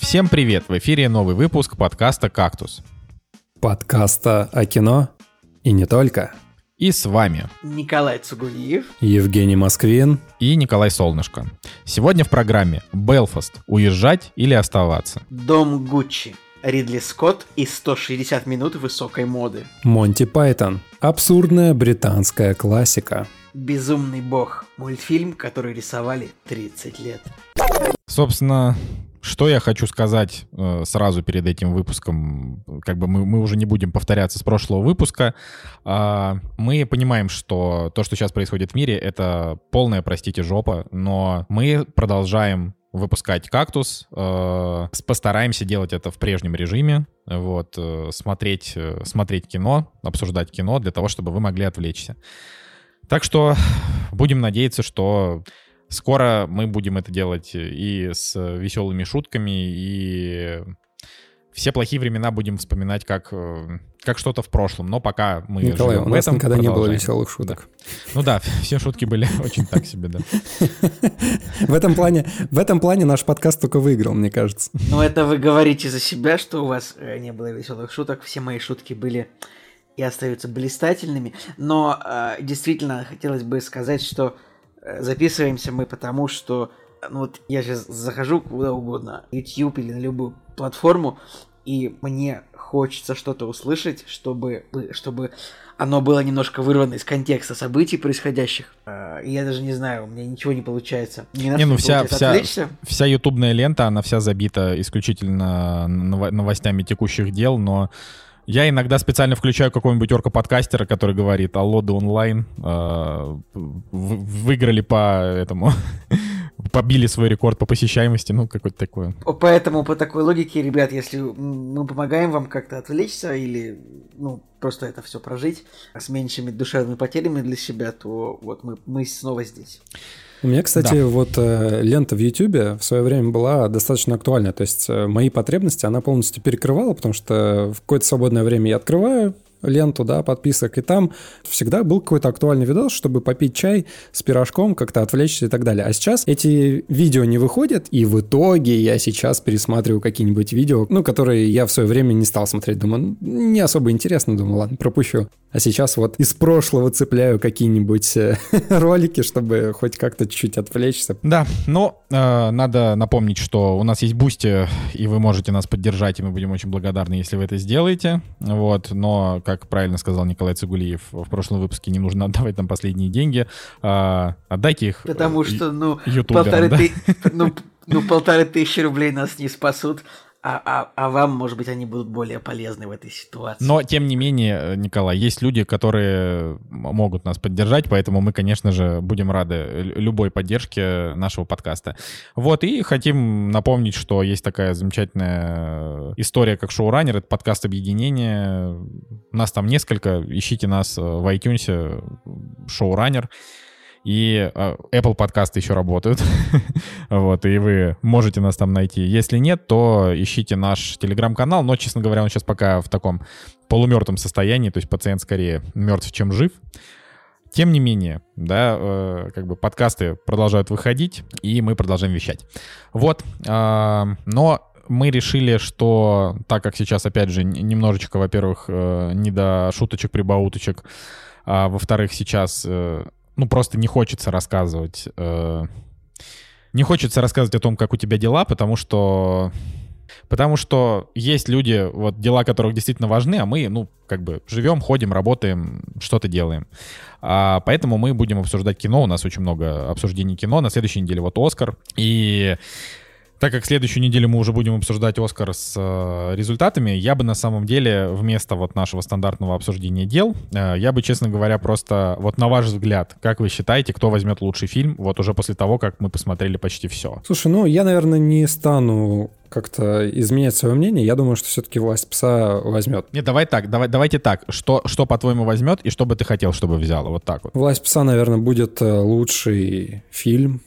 Всем привет! В эфире новый выпуск подкаста «Кактус». Подкаста о кино и не только. И с вами Николай Цугулиев, Евгений Москвин и Николай Солнышко. Сегодня в программе «Белфаст. Уезжать или оставаться?» Дом Гуччи, Ридли Скотт и 160 минут высокой моды. Монти Пайтон. Абсурдная британская классика. Безумный бог. Мультфильм, который рисовали 30 лет. Собственно, что я хочу сказать э, сразу перед этим выпуском, как бы мы, мы уже не будем повторяться с прошлого выпуска. Э, мы понимаем, что то, что сейчас происходит в мире, это полная, простите, жопа, но мы продолжаем выпускать кактус, э, постараемся делать это в прежнем режиме, вот, э, смотреть, э, смотреть кино, обсуждать кино для того, чтобы вы могли отвлечься. Так что будем надеяться, что Скоро мы будем это делать и с веселыми шутками, и все плохие времена будем вспоминать как, э, как что-то в прошлом. Но пока мы Николай, живем у нас в этом, никогда не было веселых шуток. Да. Ну да, все шутки были очень так себе, да. В этом плане, в этом плане наш подкаст только выиграл, мне кажется. Ну это вы говорите за себя, что у вас э, не было веселых шуток. Все мои шутки были и остаются блистательными. Но э, действительно хотелось бы сказать, что Э, записываемся мы потому, что ну вот я сейчас захожу куда угодно, YouTube или на любую платформу, и мне хочется что-то услышать, чтобы, чтобы оно было немножко вырвано из контекста событий происходящих. Э, и я даже не знаю, у меня ничего не получается. Не, не ну вся, вся, вся ютубная лента, она вся забита исключительно новостями текущих дел, но я иногда специально включаю какого-нибудь орка-подкастера, который говорит, алло, да онлайн, э, выиграли по этому, побили свой рекорд по посещаемости, ну, какое-то такое. Поэтому по такой логике, ребят, если мы помогаем вам как-то отвлечься или, ну, просто это все прожить с меньшими душевными потерями для себя, то вот мы, мы снова здесь. У меня, кстати, да. вот э, лента в YouTube в свое время была достаточно актуальна. То есть э, мои потребности она полностью перекрывала, потому что в какое-то свободное время я открываю, ленту, да, подписок, и там всегда был какой-то актуальный видос, чтобы попить чай с пирожком, как-то отвлечься и так далее. А сейчас эти видео не выходят, и в итоге я сейчас пересматриваю какие-нибудь видео, ну, которые я в свое время не стал смотреть. Думаю, не особо интересно, думаю, ладно, пропущу. А сейчас вот из прошлого цепляю какие-нибудь э, ролики, чтобы хоть как-то чуть-чуть отвлечься. Да, но э, надо напомнить, что у нас есть Бусти, и вы можете нас поддержать, и мы будем очень благодарны, если вы это сделаете. Вот, но как правильно сказал Николай Цигулиев в прошлом выпуске, не нужно отдавать там последние деньги. А, отдайте их Потому что, ну, полторы, да? ты, ну, ну, полторы тысячи рублей нас не спасут. А, а, а вам, может быть, они будут более полезны в этой ситуации. Но, тем не менее, Николай, есть люди, которые могут нас поддержать, поэтому мы, конечно же, будем рады любой поддержке нашего подкаста. Вот, и хотим напомнить, что есть такая замечательная история, как шоураннер, это подкаст объединения. Нас там несколько, ищите нас в iTunes, шоураннер. И э, Apple подкасты еще работают. вот, и вы можете нас там найти. Если нет, то ищите наш телеграм-канал. Но, честно говоря, он сейчас пока в таком полумертвом состоянии, то есть пациент скорее мертв, чем жив. Тем не менее, да, э, как бы подкасты продолжают выходить, и мы продолжаем вещать. Вот, э, но мы решили, что так как сейчас, опять же, немножечко, во-первых, э, не до шуточек-прибауточек, а во-вторых, сейчас э, ну, просто не хочется рассказывать. Э, не хочется рассказывать о том, как у тебя дела, потому что... Потому что есть люди, вот дела которых действительно важны, а мы, ну, как бы живем, ходим, работаем, что-то делаем. А, поэтому мы будем обсуждать кино. У нас очень много обсуждений кино. На следующей неделе вот Оскар. И так как следующую неделю мы уже будем обсуждать Оскар с э, результатами, я бы на самом деле вместо вот нашего стандартного обсуждения дел, э, я бы, честно говоря, просто вот на ваш взгляд, как вы считаете, кто возьмет лучший фильм, вот уже после того, как мы посмотрели почти все? Слушай, ну я, наверное, не стану как-то изменять свое мнение. Я думаю, что все-таки власть пса возьмет. Нет, давай так, давай, давайте так. Что, что по-твоему возьмет и что бы ты хотел, чтобы взяло? Вот так вот. Власть пса, наверное, будет э, лучший фильм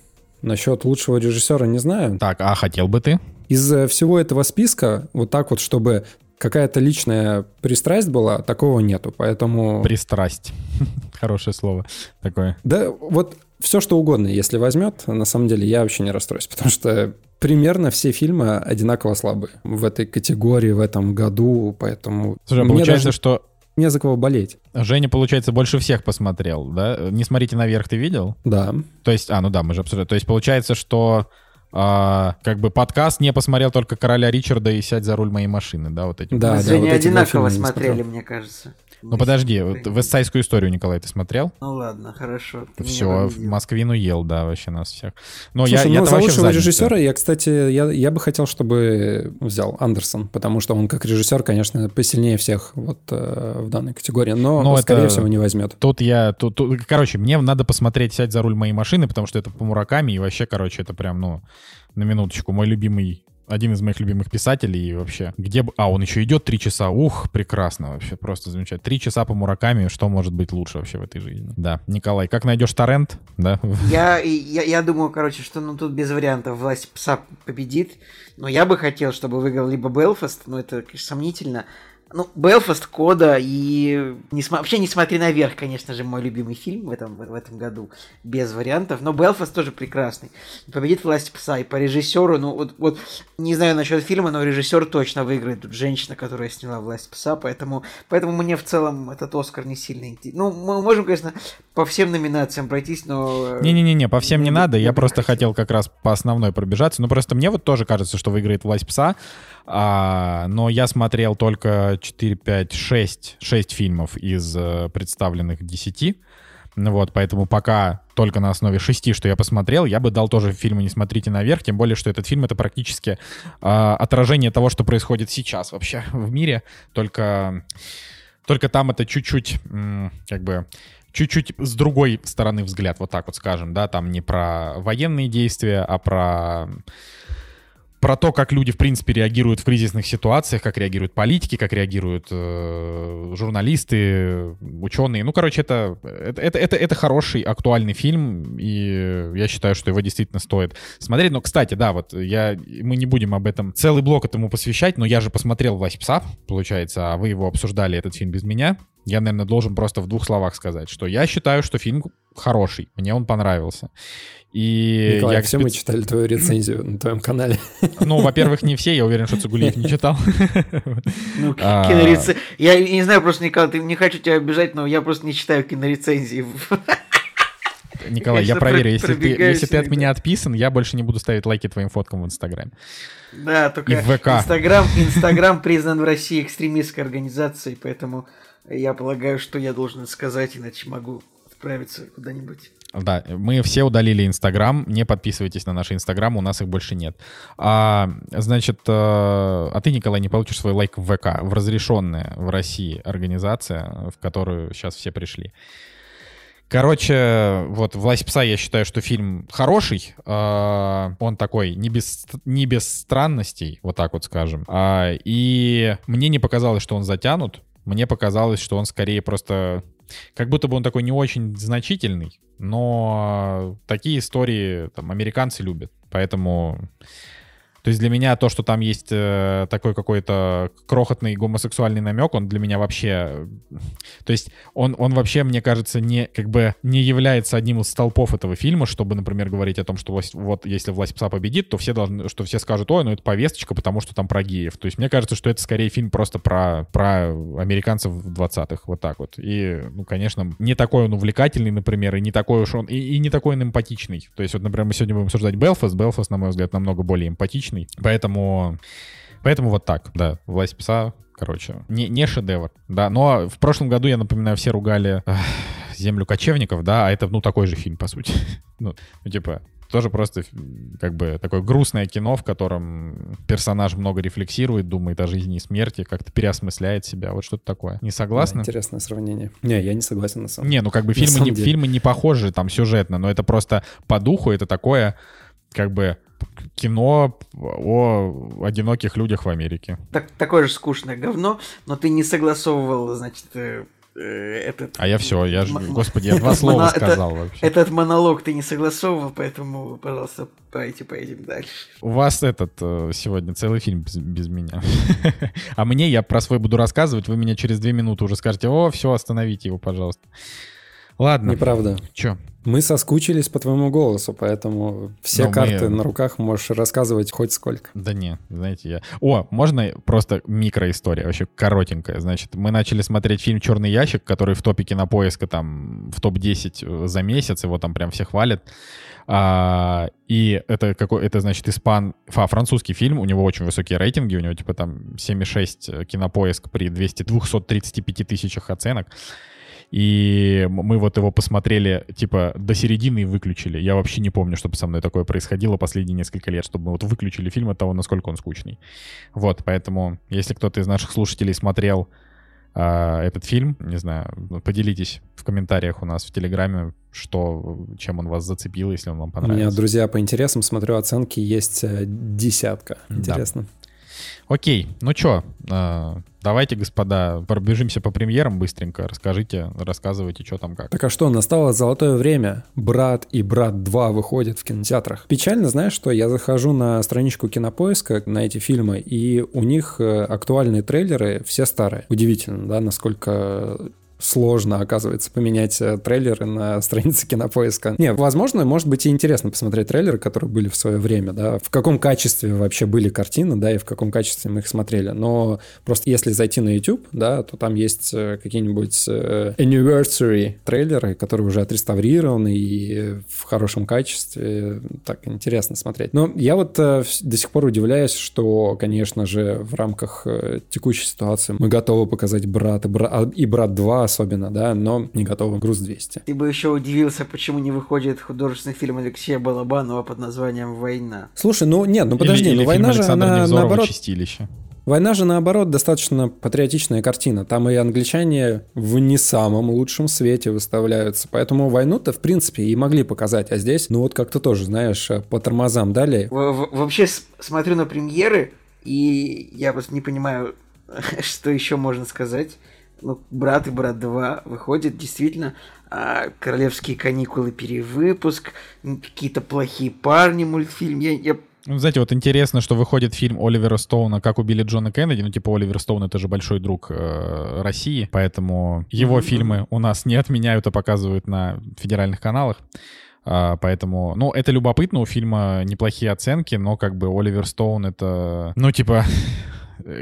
Насчет лучшего режиссера не знаю. Так, а хотел бы ты? Из э, всего этого списка, вот так вот, чтобы какая-то личная пристрасть была, такого нету, поэтому... Пристрасть. Хорошее слово такое. Да, вот все что угодно, если возьмет, на самом деле я вообще не расстроюсь, потому что примерно все фильмы одинаково слабые в этой категории в этом году, поэтому... Слушай, получается, даже... что не за кого болеть. Женя, получается, больше всех посмотрел, да? «Не смотрите наверх» ты видел? Да. То есть, а, ну да, мы же обсуждали. То есть, получается, что а, как бы подкаст не посмотрел только «Короля Ричарда» и «Сядь за руль моей машины», да, вот эти. Да, да, Женя вот одинаково смотрели, мне кажется. Ну подожди, вот «Вестсайскую историю», Николай, ты смотрел? Ну ладно, хорошо. Все, в Москвину ел, да, вообще нас всех. Но Слушай, я, ну, за лучшего режиссера я, кстати, я, я бы хотел, чтобы взял Андерсон, потому что он как режиссер, конечно, посильнее всех вот э, в данной категории, но, но скорее это... всего не возьмет. Тут я, тут, тут, короче, мне надо посмотреть «Сядь за руль моей машины», потому что это по Мураками, и вообще, короче, это прям, ну, на минуточку, мой любимый один из моих любимых писателей и вообще. Где бы... А, он еще идет три часа. Ух, прекрасно вообще. Просто замечательно. Три часа по Мураками. Что может быть лучше вообще в этой жизни? Да. Николай, как найдешь торрент? Да. Я, я, я думаю, короче, что ну тут без вариантов власть пса победит. Но я бы хотел, чтобы выиграл либо Белфаст, но это, конечно, сомнительно, ну, Белфаст, Кода и... Не, вообще «Не смотри наверх», конечно же, мой любимый фильм в этом, в этом году, без вариантов. Но Белфаст тоже прекрасный. Победит «Власть пса». И по режиссеру, ну, вот, вот не знаю насчет фильма, но режиссер точно выиграет. Тут женщина, которая сняла «Власть пса», поэтому, поэтому мне в целом этот Оскар не сильно интересен. Ну, мы можем, конечно, по всем номинациям пройтись, но... Э, Не-не-не, по всем не, не надо. Я просто хотел как раз по основной пробежаться. Ну, просто мне вот тоже кажется, что выиграет «Власть пса», а, но я смотрел только 4, 5, 6, 6 фильмов из э, представленных 10. Ну вот, поэтому пока только на основе шести, что я посмотрел, я бы дал тоже фильму «Не смотрите наверх», тем более, что этот фильм — это практически э, отражение того, что происходит сейчас вообще в мире, только, только там это чуть-чуть, как бы, чуть-чуть с другой стороны взгляд, вот так вот скажем, да, там не про военные действия, а про про то, как люди, в принципе, реагируют в кризисных ситуациях, как реагируют политики, как реагируют э, журналисты, ученые. Ну, короче, это, это, это, это, хороший, актуальный фильм, и я считаю, что его действительно стоит смотреть. Но, кстати, да, вот я, мы не будем об этом целый блок этому посвящать, но я же посмотрел «Власть пса», получается, а вы его обсуждали, этот фильм, без меня. Я, наверное, должен просто в двух словах сказать, что я считаю, что фильм хороший, мне он понравился. И Николай, я все спец... мы читали твою рецензию на твоем канале. Ну, во-первых, не все, я уверен, что Цугулиев не читал. Ну, а. кинорецензии... Я не знаю, просто, Николай, ты не хочу тебя обижать, но я просто не читаю кинорецензии. Николай, я проверю, если ты, если ты от меня отписан, я больше не буду ставить лайки твоим фоткам в Инстаграме. Да, только Инстаграм, Инстаграм признан в России экстремистской организацией, поэтому я полагаю, что я должен сказать, иначе могу отправиться куда-нибудь. Да, мы все удалили Инстаграм, не подписывайтесь на наш Инстаграм, у нас их больше нет. А, значит, э, а ты, Николай, не получишь свой лайк в ВК, в разрешенная в России организация, в которую сейчас все пришли. Короче, вот «Власть пса» я считаю, что фильм хороший. Э, он такой не без, не без странностей, вот так вот скажем. Э, и мне не показалось, что он затянут. Мне показалось, что он скорее просто как будто бы он такой не очень значительный, но такие истории там американцы любят. Поэтому то есть для меня то, что там есть э, такой какой-то крохотный гомосексуальный намек, он для меня вообще... То есть он, он вообще, мне кажется, не, как бы не является одним из столпов этого фильма, чтобы, например, говорить о том, что власть, вот если власть пса победит, то все должны, что все скажут, ой, ну это повесточка, потому что там про геев. То есть мне кажется, что это скорее фильм просто про, про американцев в 20-х, вот так вот. И, ну, конечно, не такой он увлекательный, например, и не такой уж он, и, и не такой он эмпатичный. То есть вот, например, мы сегодня будем обсуждать Белфаст. Белфаст, на мой взгляд, намного более эмпатичный отличный. Поэтому, поэтому вот так, да, «Власть пса», короче, не, не шедевр, да. Но в прошлом году, я напоминаю, все ругали эх, «Землю кочевников», да, а это, ну, такой же фильм, по сути. ну, ну, типа, тоже просто как бы такое грустное кино, в котором персонаж много рефлексирует, думает о жизни и смерти, как-то переосмысляет себя. Вот что-то такое. Не согласны? Да, интересное сравнение. Не, я не согласен на самом деле. Не, ну как бы фильмы не, фильмы не похожи там сюжетно, но это просто по духу это такое как бы кино о одиноких людях в Америке. Так, такое же скучное говно, но ты не согласовывал, значит, э, э этот... А я все, я же, господи, я два слова сказал вообще. Этот монолог ты не согласовывал, поэтому, пожалуйста, давайте поедем дальше. У вас этот э, сегодня целый фильм без, без меня. а мне, я про свой буду рассказывать, вы меня через две минуты уже скажете, о, все, остановите его, пожалуйста. Ладно. Неправда. Че? Мы соскучились по твоему голосу, поэтому все Но мы- карты на руках можешь рассказывать хоть сколько. Да не, знаете, я... О, можно просто микроистория, вообще коротенькая. Значит, мы начали смотреть фильм «Черный ящик», который в топе кинопоиска там в топ-10 за месяц, его там прям все хвалят. А, и это какой, это значит испан, фа, французский фильм, у него очень высокие рейтинги, у него типа там 7,6 кинопоиск при 200, 235 тысячах оценок. И мы вот его посмотрели, типа, до середины и выключили. Я вообще не помню, чтобы со мной такое происходило последние несколько лет, чтобы мы вот выключили фильм от того, насколько он скучный. Вот, поэтому, если кто-то из наших слушателей смотрел а, этот фильм, не знаю, ну, поделитесь в комментариях у нас в Телеграме, что, чем он вас зацепил, если он вам У меня, понравился. друзья, по интересам смотрю оценки, есть э, десятка. Да. Окей, ну чё, а, давайте, господа, пробежимся по премьерам быстренько, расскажите, рассказывайте, что там как. Так а что, настало золотое время. «Брат» и «Брат 2» выходят в кинотеатрах. Печально, знаешь, что я захожу на страничку Кинопоиска на эти фильмы, и у них э, актуальные трейлеры все старые. Удивительно, да, насколько сложно, оказывается, поменять э, трейлеры на странице кинопоиска. Не, возможно, может быть и интересно посмотреть трейлеры, которые были в свое время, да, в каком качестве вообще были картины, да, и в каком качестве мы их смотрели. Но просто если зайти на YouTube, да, то там есть э, какие-нибудь э, anniversary трейлеры, которые уже отреставрированы и в хорошем качестве. Так интересно смотреть. Но я вот до сих пор удивляюсь, что, конечно же, в рамках текущей ситуации мы готовы показать брат и брат, а, и брат 2 особенно, да, но не готовы груз 200. Ты бы еще удивился, почему не выходит художественный фильм Алексея Балабанова под названием «Война». Слушай, ну нет, ну подожди, или, ну или война фильм же, Александра она Невзорова наоборот, «Чистилище». война же наоборот достаточно патриотичная картина. Там и англичане в не самом лучшем свете выставляются. Поэтому войну-то, в принципе, и могли показать. А здесь, ну вот как-то тоже, знаешь, по тормозам дали. В- в- Вообще смотрю на премьеры, и я просто не понимаю, что еще можно сказать. Ну, «Брат» и «Брат 2» выходит действительно а, «Королевские каникулы» перевыпуск, какие-то плохие парни мультфильм. Я, я Ну, знаете, вот интересно, что выходит фильм Оливера Стоуна «Как убили Джона Кеннеди». Ну, типа, Оливер Стоун — это же большой друг э, России, поэтому его Мгм. фильмы у нас не отменяют, а показывают на федеральных каналах. А, поэтому, ну, это любопытно, у фильма неплохие оценки, но как бы Оливер Стоун — это, ну, типа...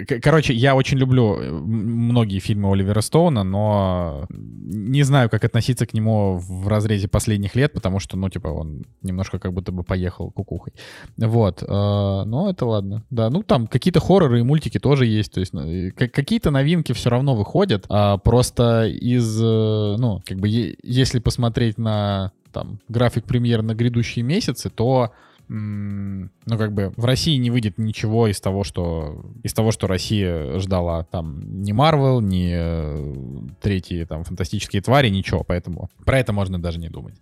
К- Короче, я очень люблю э, многие фильмы Оливера Стоуна, но не знаю, как относиться к нему в разрезе последних лет, потому что, ну, типа, он немножко как будто бы поехал кукухой. Вот, э, но это ладно. Да, ну там какие-то хорроры и мультики тоже есть, то есть ну, какие-то новинки все равно выходят, а просто из, э, ну, как бы, если посмотреть на там график премьер на грядущие месяцы, то ну, как бы в России не выйдет ничего из того, что из того, что Россия ждала. Там ни Марвел, ни э, третьи там фантастические твари, ничего. Поэтому про это можно даже не думать.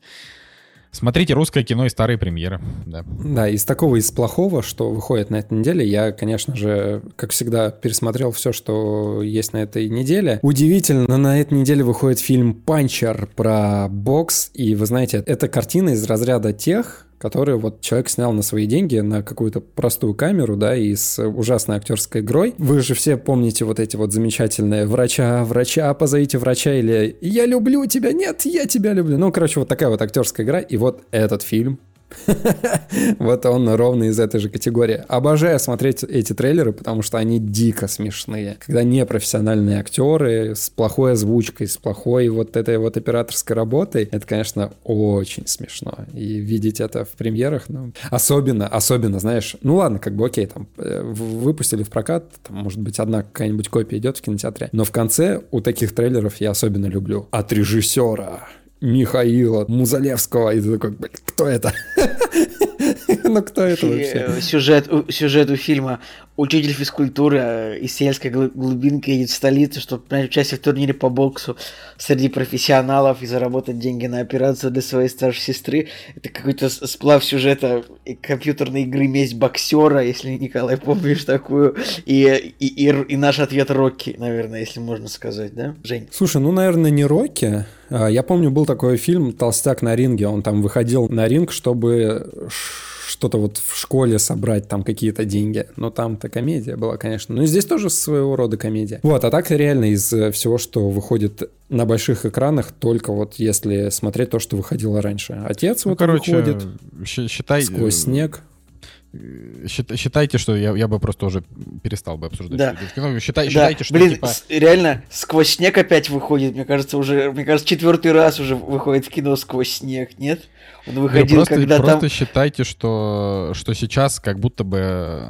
Смотрите русское кино и старые премьеры. Да. Да, из такого, из плохого, что выходит на этой неделе, я, конечно же, как всегда, пересмотрел все, что есть на этой неделе. Удивительно, на этой неделе выходит фильм «Панчер» про бокс, и вы знаете, это картина из разряда тех, которые вот человек снял на свои деньги на какую-то простую камеру, да, и с ужасной актерской игрой. Вы же все помните вот эти вот замечательные «Врача, врача, позовите врача» или «Я люблю тебя, нет, я тебя люблю». Ну, короче, вот такая вот актерская игра, и вот этот фильм вот он ровно из этой же категории. Обожаю смотреть эти трейлеры, потому что они дико смешные. Когда непрофессиональные актеры с плохой озвучкой, с плохой вот этой вот операторской работой, это, конечно, очень смешно. И видеть это в премьерах, ну, особенно, особенно, знаешь, ну ладно, как бы окей, там, э, выпустили в прокат, там, может быть, одна какая-нибудь копия идет в кинотеатре, но в конце у таких трейлеров я особенно люблю. От режиссера Михаила Музалевского. И ты такой, кто это? Ну, кто это вообще? Сюжет, у- сюжет у фильма учитель физкультуры э, из сельской глу- глубинки едет в столицу, чтобы принять участие в турнире по боксу среди профессионалов и заработать деньги на операцию для своей старшей сестры. Это какой-то сплав сюжета и компьютерной игры «Месть боксера», если, Николай, помнишь такую, и, и, и, и наш ответ Рокки, наверное, если можно сказать, да, Жень? Слушай, ну, наверное, не Рокки. А, Я помню, был такой фильм «Толстяк на ринге». Он там выходил на ринг, чтобы ш- что-то вот в школе собрать там какие-то деньги. Но там-то комедия была, конечно. Ну и здесь тоже своего рода комедия. Вот, а так реально из всего, что выходит на больших экранах, только вот если смотреть то, что выходило раньше. Отец ну, вот короче, выходит. Считай... Сквозь снег. Считайте, что я, я бы просто уже перестал бы обсуждать да. кино. Считай, да. Считайте, что Блин, типа... реально, сквозь снег опять выходит. Мне кажется, уже, мне кажется, четвертый раз уже выходит в кино сквозь снег, нет? Он выходил, просто, когда просто там... считайте, что, что сейчас как будто бы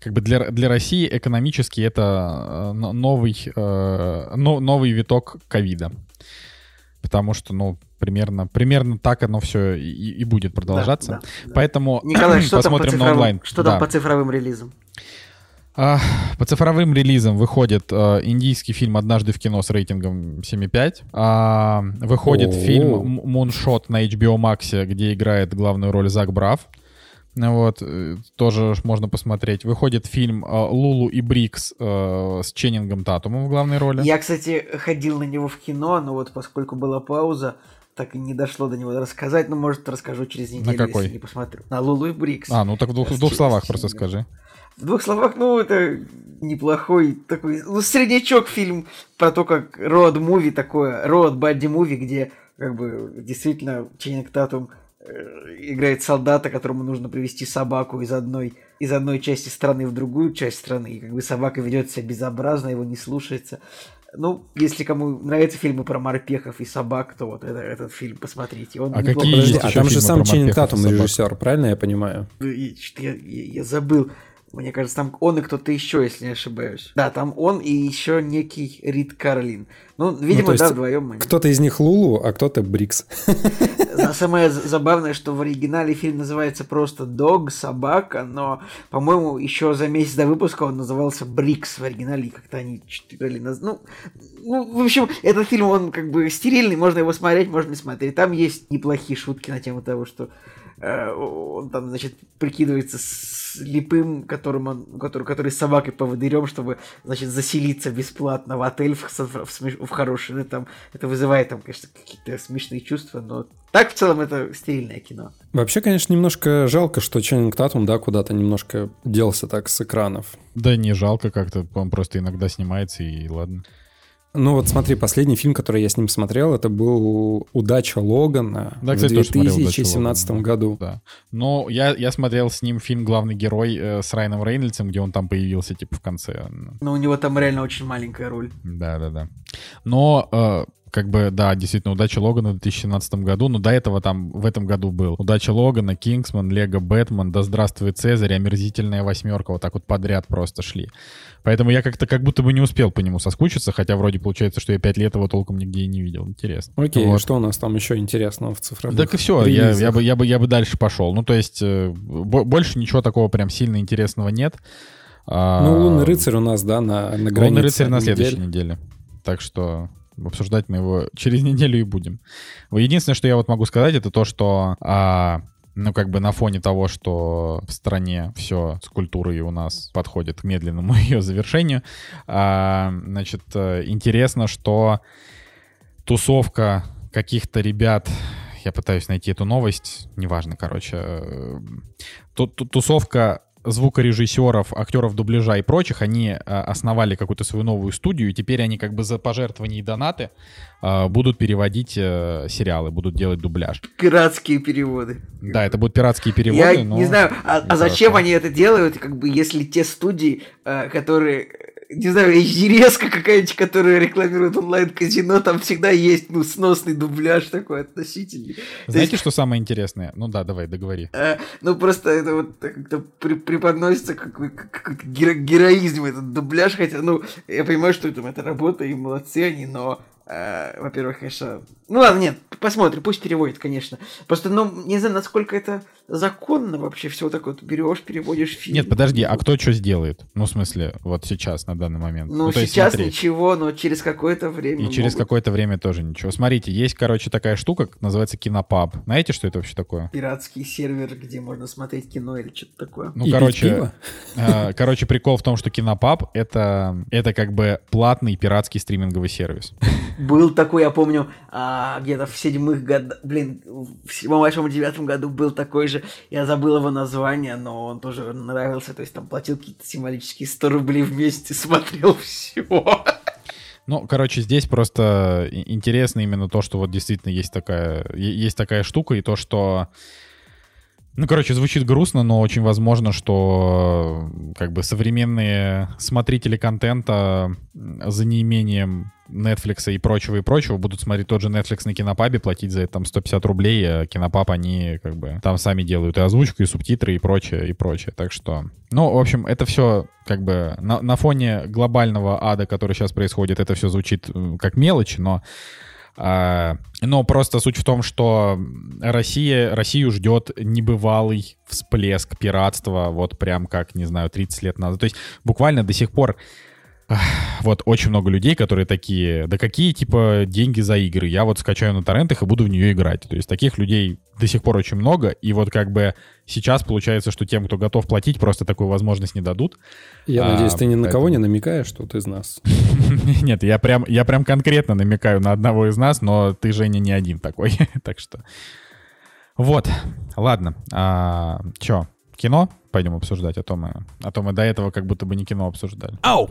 как бы для, для России экономически это э, новый, э, новый виток ковида. Потому что, ну, примерно, примерно так оно все и, и будет продолжаться. Да, да, Поэтому Николай, что посмотрим там по на онлайн. Что да. там по цифровым релизам? А, по цифровым релизам выходит а, индийский фильм «Однажды в кино» с рейтингом 7,5. А, выходит О-о-о. фильм «Муншот» на HBO Max, где играет главную роль Зак Брав. Вот, э, тоже можно посмотреть. Выходит фильм э, «Лулу и Брикс» э, с Ченнингом Татумом в главной роли. Я, кстати, ходил на него в кино, но вот поскольку была пауза, так и не дошло до него рассказать, но, может, расскажу через неделю, на какой? если не посмотрю. На Лулу и Брикс. А, ну так в двух, в двух словах просто скажи. В двух словах, ну, это неплохой такой, ну, среднячок фильм про то, как роад-муви такое, роад-бадди-муви, где как бы действительно Ченнинг Татум играет солдата, которому нужно привести собаку из одной, из одной части страны в другую часть страны, и как бы собака ведет себя безобразно, его не слушается. Ну, если кому нравятся фильмы про морпехов и собак, то вот это, этот фильм посмотрите. Он а какие есть а там же сам Ченнинг Татум режиссер, правильно я понимаю? Я, я, я забыл. Мне кажется, там он и кто-то еще, если не ошибаюсь. Да, там он и еще некий Рид Карлин. Ну, видимо, ну, да, вдвоем мы. Кто-то из них Лулу, а кто-то Брикс. Самое забавное, что в оригинале фильм называется просто Дог, собака, но, по-моему, еще за месяц до выпуска он назывался Брикс в оригинале, как-то они читали нас. Ну, ну, в общем, этот фильм, он как бы стерильный, можно его смотреть, можно не смотреть. Там есть неплохие шутки на тему того, что он там, значит, прикидывается слепым, которым он, который, который с собакой поводырем, чтобы, значит, заселиться бесплатно в отель в, в, в, в хороший. Ну, там, это вызывает там, конечно, какие-то смешные чувства, но так в целом это стерильное кино. Вообще, конечно, немножко жалко, что Ченнинг Татум, да, куда-то немножко делся так с экранов. Да не жалко как-то, он просто иногда снимается и ладно. Ну вот смотри, последний фильм, который я с ним смотрел, это был «Удача Логана» да, в 2017 году. Да. Но я, я смотрел с ним фильм «Главный герой» э, с Райаном Рейнольдсом, где он там появился типа в конце. Ну у него там реально очень маленькая роль. Да-да-да. Но э, как бы, да, действительно, удача Логана в 2017 году, но до этого там в этом году был удача Логана, Кингсман, Лего Бэтмен, Да здравствует Цезарь, омерзительная восьмерка, вот так вот подряд просто шли. Поэтому я как-то как будто бы не успел по нему соскучиться, хотя вроде получается, что я пять лет его толком нигде и не видел. Интересно. Окей, вот. что у нас там еще интересного в цифровых Так и все, я, я, бы, я, бы, я бы дальше пошел. Ну, то есть, э, больше ничего такого прям сильно интересного нет. А, ну, Лунный рыцарь у нас, да, на, на границе. Лунный рыцарь на следующей неделе. Так что обсуждать мы его через неделю и будем. Единственное, что я вот могу сказать, это то, что а, ну, как бы на фоне того, что в стране все с культурой у нас подходит к медленному ее завершению, а, значит, э, интересно, что тусовка каких-то ребят, я пытаюсь найти эту новость, неважно, короче, э, тусовка звукорежиссеров, актеров дубляжа и прочих, они а, основали какую-то свою новую студию, и теперь они как бы за пожертвования и донаты а, будут переводить а, сериалы, будут делать дубляж. Пиратские переводы. Да, это будут пиратские переводы. Я но... не знаю, а, а зачем они это делают, как бы, если те студии, которые не знаю, резка какая-нибудь, которая рекламирует онлайн-казино, там всегда есть, ну, сносный дубляж такой относительный. Знаете, есть... что самое интересное? Ну да, давай, договори. А, ну, просто это вот как-то при преподносится как, как, как героизм этот дубляж, хотя, ну, я понимаю, что это, это работа, и молодцы они, но во-первых, конечно... Ну ладно, нет, посмотрим, пусть переводит, конечно. Просто, ну, не знаю, насколько это законно вообще все такое. Ты берешь, переводишь фильм. Нет, подожди, а кто что сделает? Ну, в смысле, вот сейчас, на данный момент. Ну, ну сейчас есть, ничего, но через какое-то время И могут... через какое-то время тоже ничего. Смотрите, есть, короче, такая штука, называется кинопаб. Знаете, что это вообще такое? Пиратский сервер, где можно смотреть кино или что-то такое. Ну, И короче, э, короче, прикол в том, что кинопаб это, это как бы платный пиратский стриминговый сервис. Был такой, я помню, а, где-то в седьмых годах, блин, в седьмом, восьмом, девятом году был такой же, я забыл его название, но он тоже нравился, то есть там платил какие-то символические 100 рублей в месяц, смотрел всего. Ну, короче, здесь просто интересно именно то, что вот действительно есть такая, есть такая штука, и то, что ну, короче, звучит грустно, но очень возможно, что как бы современные смотрители контента за неимением Netflix и прочего и прочего будут смотреть тот же Netflix на кинопабе, платить за это там 150 рублей, а кинопаб они как бы там сами делают и озвучку, и субтитры, и прочее, и прочее. Так что, ну, в общем, это все как бы на, на фоне глобального ада, который сейчас происходит, это все звучит как мелочь, но но просто суть в том, что Россия, Россию ждет небывалый всплеск пиратства, вот прям как, не знаю, 30 лет назад. То есть буквально до сих пор вот очень много людей, которые такие, да какие, типа, деньги за игры? Я вот скачаю на торрентах и буду в нее играть. То есть таких людей до сих пор очень много, и вот как бы сейчас получается, что тем, кто готов платить, просто такую возможность не дадут. Я а, надеюсь, ты ни на кого не намекаешь, тут из нас. Нет, я прям, я прям конкретно намекаю на одного из нас, но ты, Женя, не один такой, так что... Вот, ладно, а, чё, кино пойдем обсуждать, а то мы, а то мы до этого как будто бы не кино обсуждали. Ау!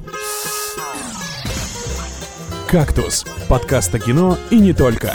«Кактус» — подкаст о кино и не только.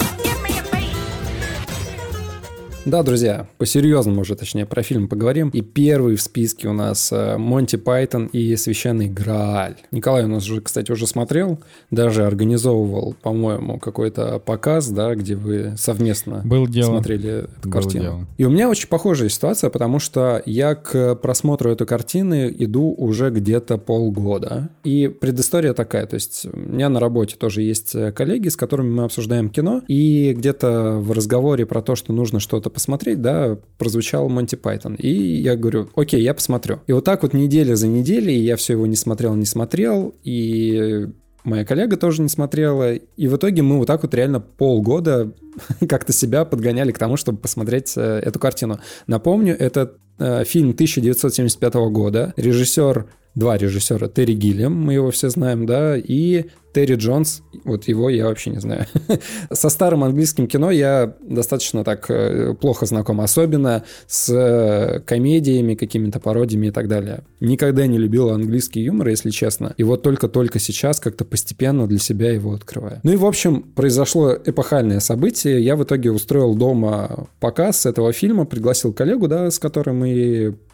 Да, друзья, по-серьезному уже, точнее, про фильм поговорим. И первый в списке у нас э, Монти Пайтон и Священный Грааль. Николай у нас уже, кстати, уже смотрел, даже организовывал, по-моему, какой-то показ, да, где вы совместно Был дело. смотрели эту Был картину. Дело. И у меня очень похожая ситуация, потому что я к просмотру этой картины иду уже где-то полгода. И предыстория такая, то есть у меня на работе тоже есть коллеги, с которыми мы обсуждаем кино, и где-то в разговоре про то, что нужно что-то посмотреть, да, прозвучал Монти Пайтон. И я говорю, окей, я посмотрю. И вот так вот неделя за неделей я все его не смотрел, не смотрел, и моя коллега тоже не смотрела. И в итоге мы вот так вот реально полгода как-то себя подгоняли к тому, чтобы посмотреть э, эту картину. Напомню, это фильм 1975 года. Режиссер два режиссера. Терри Гиллиам, мы его все знаем, да, и Терри Джонс, вот его я вообще не знаю. Со старым английским кино я достаточно так э, плохо знаком, особенно с э, комедиями, какими-то пародиями и так далее. Никогда не любил английский юмор, если честно. И вот только-только сейчас как-то постепенно для себя его открываю. Ну и, в общем, произошло эпохальное событие. Я в итоге устроил дома показ этого фильма, пригласил коллегу, да, с которым мы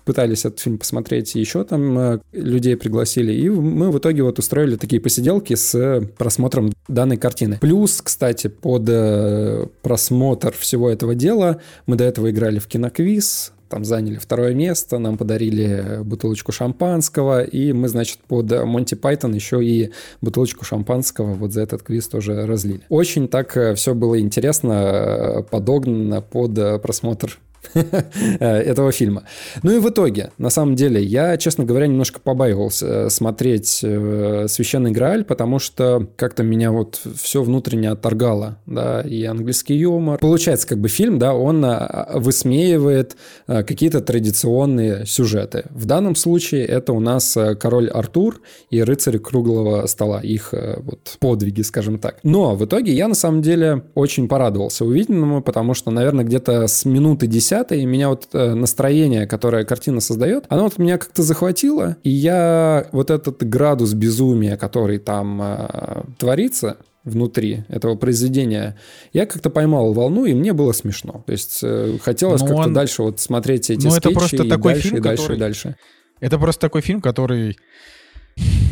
пытались этот фильм посмотреть, еще там э, людей пригласили. И мы в итоге вот устроили такие посиделки с просмотром данной картины. Плюс, кстати, под э, просмотр всего этого дела мы до этого играли в киноквиз, там заняли второе место, нам подарили бутылочку шампанского, и мы, значит, под Монти Пайтон еще и бутылочку шампанского вот за этот квиз тоже разлили. Очень так э, все было интересно, подогнано под просмотр этого фильма. Ну и в итоге, на самом деле, я, честно говоря, немножко побаивался э, смотреть э, «Священный Грааль», потому что как-то меня вот все внутренне отторгало, да, и английский юмор. Получается, как бы фильм, да, он а, высмеивает э, какие-то традиционные сюжеты. В данном случае это у нас «Король Артур» и «Рыцарь круглого стола», их вот подвиги, скажем так. Но в итоге я, на самом деле, очень порадовался увиденному, потому что, наверное, где-то с минуты 10 10 и меня вот настроение, которое картина создает, оно вот меня как-то захватило, и я вот этот градус безумия, который там э, творится, внутри этого произведения, я как-то поймал волну, и мне было смешно. То есть э, хотелось ну, как-то он... дальше вот смотреть эти ну, скетчи, это просто и такой дальше, фильм, и дальше, который... и дальше. Это просто такой фильм, который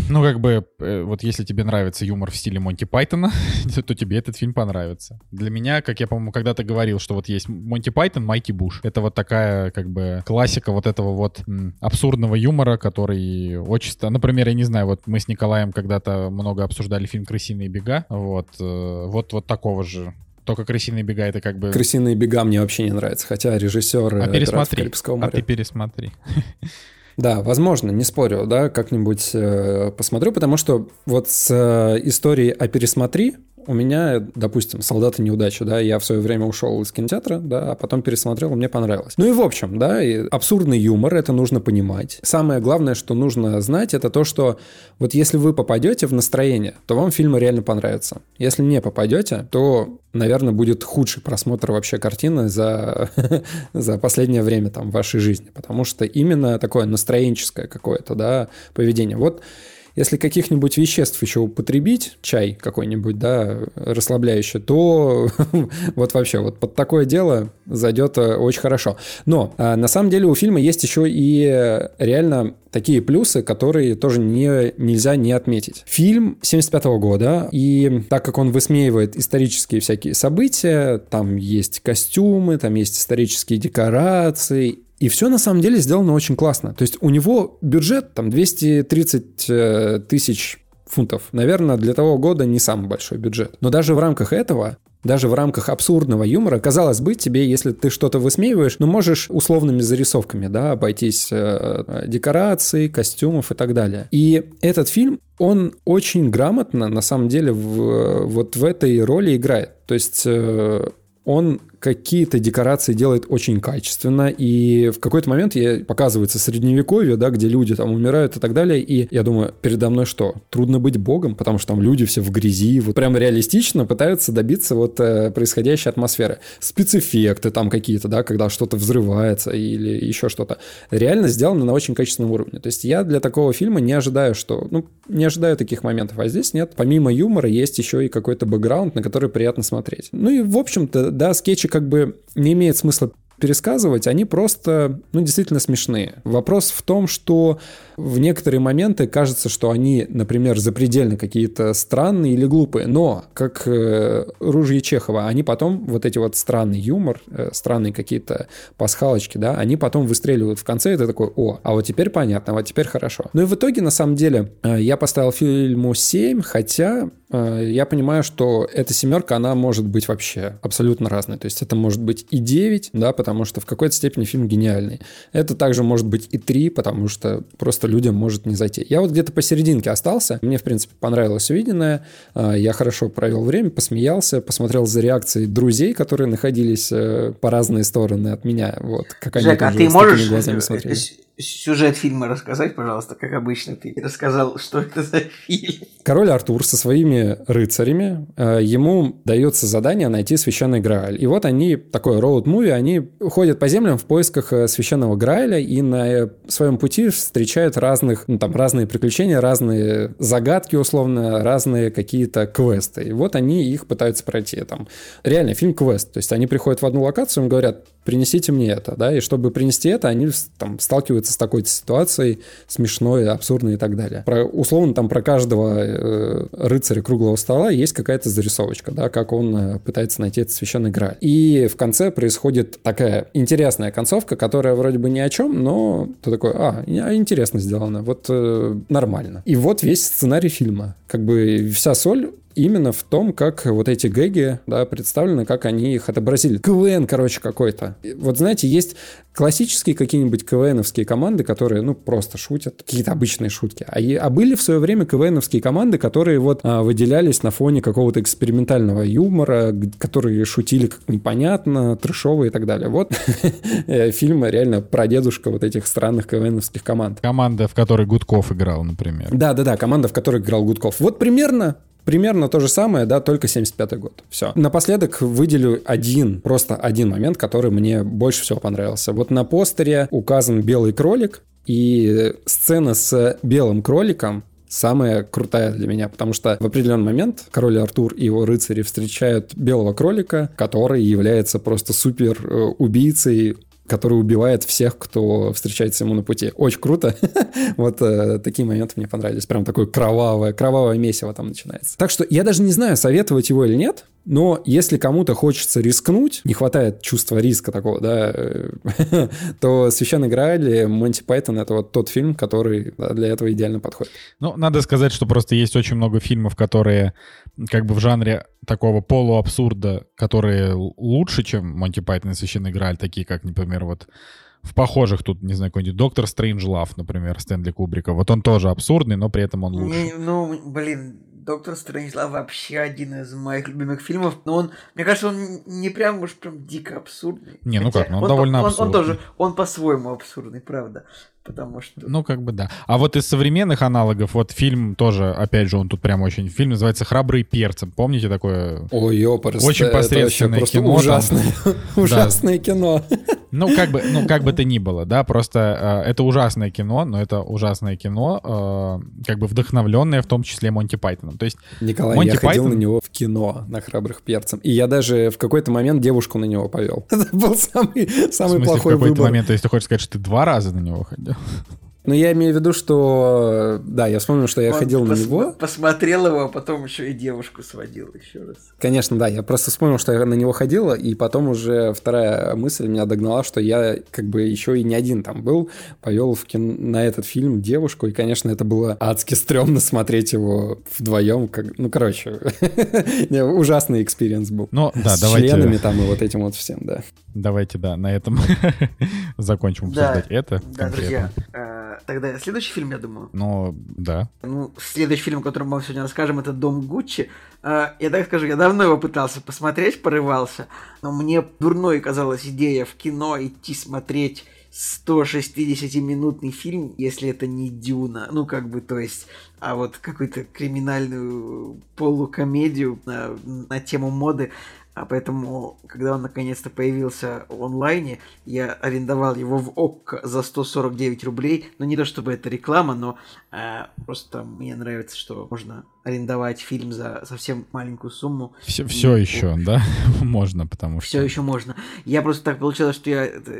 ну, как бы, э, вот если тебе нравится юмор в стиле Монти Пайтона, то тебе этот фильм понравится. Для меня, как я, по-моему, когда-то говорил, что вот есть Монти Пайтон, Майти Буш. Это вот такая, как бы, классика вот этого вот абсурдного юмора, который очень... Например, я не знаю, вот мы с Николаем когда-то много обсуждали фильм «Крысиные бега». Вот, э, вот, вот такого же только «Крысиные бега» это как бы... «Крысиные бега» мне вообще не нравится, хотя режиссер... А пересмотри, а ты пересмотри. Да, возможно, не спорю, да, как-нибудь э, посмотрю, потому что вот с э, историей о пересмотри у меня, допустим, «Солдаты неудачи», да, я в свое время ушел из кинотеатра, да, а потом пересмотрел, мне понравилось. Ну и в общем, да, и абсурдный юмор, это нужно понимать. Самое главное, что нужно знать, это то, что вот если вы попадете в настроение, то вам фильм реально понравится. Если не попадете, то наверное, будет худший просмотр вообще картины за, за последнее время там в вашей жизни, потому что именно такое настроенческое какое-то, да, поведение. Вот если каких-нибудь веществ еще употребить, чай какой-нибудь, да, расслабляющий, то вот вообще вот под такое дело зайдет э, очень хорошо. Но а, на самом деле у фильма есть еще и реально такие плюсы, которые тоже не, нельзя не отметить. Фильм 75 года, и так как он высмеивает исторические всякие события, там есть костюмы, там есть исторические декорации, и все на самом деле сделано очень классно. То есть у него бюджет там 230 э, тысяч фунтов. Наверное, для того года не самый большой бюджет. Но даже в рамках этого даже в рамках абсурдного юмора, казалось бы, тебе, если ты что-то высмеиваешь, ну, можешь условными зарисовками, да, обойтись э, декораций, костюмов и так далее. И этот фильм, он очень грамотно, на самом деле, в, вот в этой роли играет. То есть э, он какие-то декорации делает очень качественно, и в какой-то момент я, показывается средневековье, да, где люди там умирают и так далее, и я думаю, передо мной что? Трудно быть богом, потому что там люди все в грязи, вот прям реалистично пытаются добиться вот э, происходящей атмосферы. Спецэффекты там какие-то, да, когда что-то взрывается или еще что-то. Реально сделано на очень качественном уровне. То есть я для такого фильма не ожидаю, что, ну, не ожидаю таких моментов, а здесь нет. Помимо юмора есть еще и какой-то бэкграунд, на который приятно смотреть. Ну и, в общем-то, да, скетчи как бы не имеет смысла пересказывать, они просто, ну, действительно смешные. Вопрос в том, что в некоторые моменты кажется, что они, например, запредельно какие-то странные или глупые, но, как э, Ружье Чехова, они потом, вот эти вот странный юмор, э, странные какие-то пасхалочки, да, они потом выстреливают в конце, и ты такой, о, а вот теперь понятно, а вот теперь хорошо. Ну и в итоге, на самом деле, э, я поставил фильму 7, хотя я понимаю, что эта семерка, она может быть вообще абсолютно разной. То есть это может быть и 9, да, потому что в какой-то степени фильм гениальный. Это также может быть и 3, потому что просто людям может не зайти. Я вот где-то посерединке остался. Мне, в принципе, понравилось увиденное. А, я хорошо провел время, посмеялся, посмотрел за реакцией друзей, которые находились э, по разные стороны от меня. Вот, как Жек, они а ты можешь глазами смотрели сюжет фильма рассказать, пожалуйста, как обычно ты рассказал, что это за фильм. Король Артур со своими рыцарями, э, ему дается задание найти священный Грааль. И вот они, такой роуд-муви, они ходят по землям в поисках э, священного Грааля и на э, своем пути встречают разных, ну там разные приключения, разные загадки условно, разные какие-то квесты. И вот они их пытаются пройти. Там реально фильм квест. То есть они приходят в одну локацию, им говорят, принесите мне это, да, и чтобы принести это, они там сталкиваются с такой ситуацией смешной, абсурдной и так далее. Про, условно там про каждого э, рыцаря круглого стола есть какая-то зарисовочка, да, как он э, пытается найти этот священный граль. И в конце происходит такая интересная концовка, которая вроде бы ни о чем, но ты такой, а, интересно сделано, вот э, нормально. И вот весь сценарий фильма. Как бы вся соль именно в том, как вот эти гэги, да, представлены, как они их отобразили. КВН, короче, какой-то. Вот знаете, есть классические какие-нибудь КВНовские команды, которые, ну, просто шутят, какие-то обычные шутки. А, а были в свое время КВНовские команды, которые вот а, выделялись на фоне какого-то экспериментального юмора, которые шутили как непонятно, трешовые и так далее. Вот фильм реально про дедушка вот этих странных КВНовских команд. Команда, в которой Гудков играл, например. Да-да-да, команда, в которой играл Гудков. Вот примерно Примерно то же самое, да, только 75 год. Все. Напоследок выделю один, просто один момент, который мне больше всего понравился. Вот на постере указан белый кролик, и сцена с белым кроликом самая крутая для меня, потому что в определенный момент король Артур и его рыцари встречают белого кролика, который является просто супер э, убийцей, который убивает всех, кто встречается ему на пути. Очень круто. вот э, такие моменты мне понравились. Прям такое кровавое, кровавое месиво там начинается. Так что я даже не знаю, советовать его или нет, но если кому-то хочется рискнуть, не хватает чувства риска такого, да, то «Священный Грааль» Монти Пайтон — это вот тот фильм, который для этого идеально подходит. Ну, надо сказать, что просто есть очень много фильмов, которые как бы в жанре такого полуабсурда, которые лучше, чем Монти Пайтон и Священный Грааль, такие как, например, вот в похожих тут, не знаю, какой-нибудь Доктор Стрейнджлав, например, Стэнли Кубрика. Вот он тоже абсурдный, но при этом он лучше. Ну, блин, Доктор Стрэнджлав вообще один из моих любимых фильмов, но он, мне кажется, он не прям уж прям дико абсурдный. Не, ну как, ну он, он довольно он, абсурдный. Он, тоже, он по-своему абсурдный, правда потому что... Ну, как бы да. А вот из современных аналогов, вот фильм тоже, опять же, он тут прям очень... Фильм называется «Храбрый перцем». Помните такое? Ой, ёпарс, Очень посредственное это кино. Ужасное, ужасное кино. Ну, как бы, ну, как бы то ни было, да, просто э, это ужасное кино, но это ужасное кино, э, как бы вдохновленное в том числе Монти Пайтоном. То есть Николай, Монти я ходил Пайтон- на него в кино, на «Храбрых перцем». И я даже в какой-то момент девушку на него повел. Это был самый, в самый смысле, в плохой какой-то выбор. момент, то есть ты хочешь сказать, что ты два раза на него ходил? Но я имею в виду, что... Да, я вспомнил, что я Он ходил на пос- него. Посмотрел его, а потом еще и девушку сводил еще раз. Конечно, да, я просто вспомнил, что я на него ходила, и потом уже вторая мысль меня догнала, что я как бы еще и не один там был, повел в кин- на этот фильм девушку, и, конечно, это было адски стрёмно смотреть его вдвоем. Как... Ну, короче, ужасный experience был. Ну, да, С давайте, членами там и вот этим вот всем, да. давайте, да, на этом закончим Да, обсуждать это Да, конкретно. друзья, тогда следующий фильм, я думаю. Ну, да. Ну, следующий фильм, о котором мы сегодня расскажем, это «Дом Гуччи». Э, Я так скажу, я давно его пытался посмотреть, порывался, но мне дурной казалась идея в кино идти смотреть 160-минутный фильм, если это не Дюна. Ну, как бы, то есть, а вот какую-то криминальную полукомедию на, на тему моды. А поэтому, когда он наконец-то появился в онлайне, я арендовал его в ОККО за 149 рублей. Ну, не то чтобы это реклама, но э, просто мне нравится, что можно арендовать фильм за совсем маленькую сумму. Все, И, все еще, да, можно, потому что... Все еще можно. Я просто так получилось, что я это,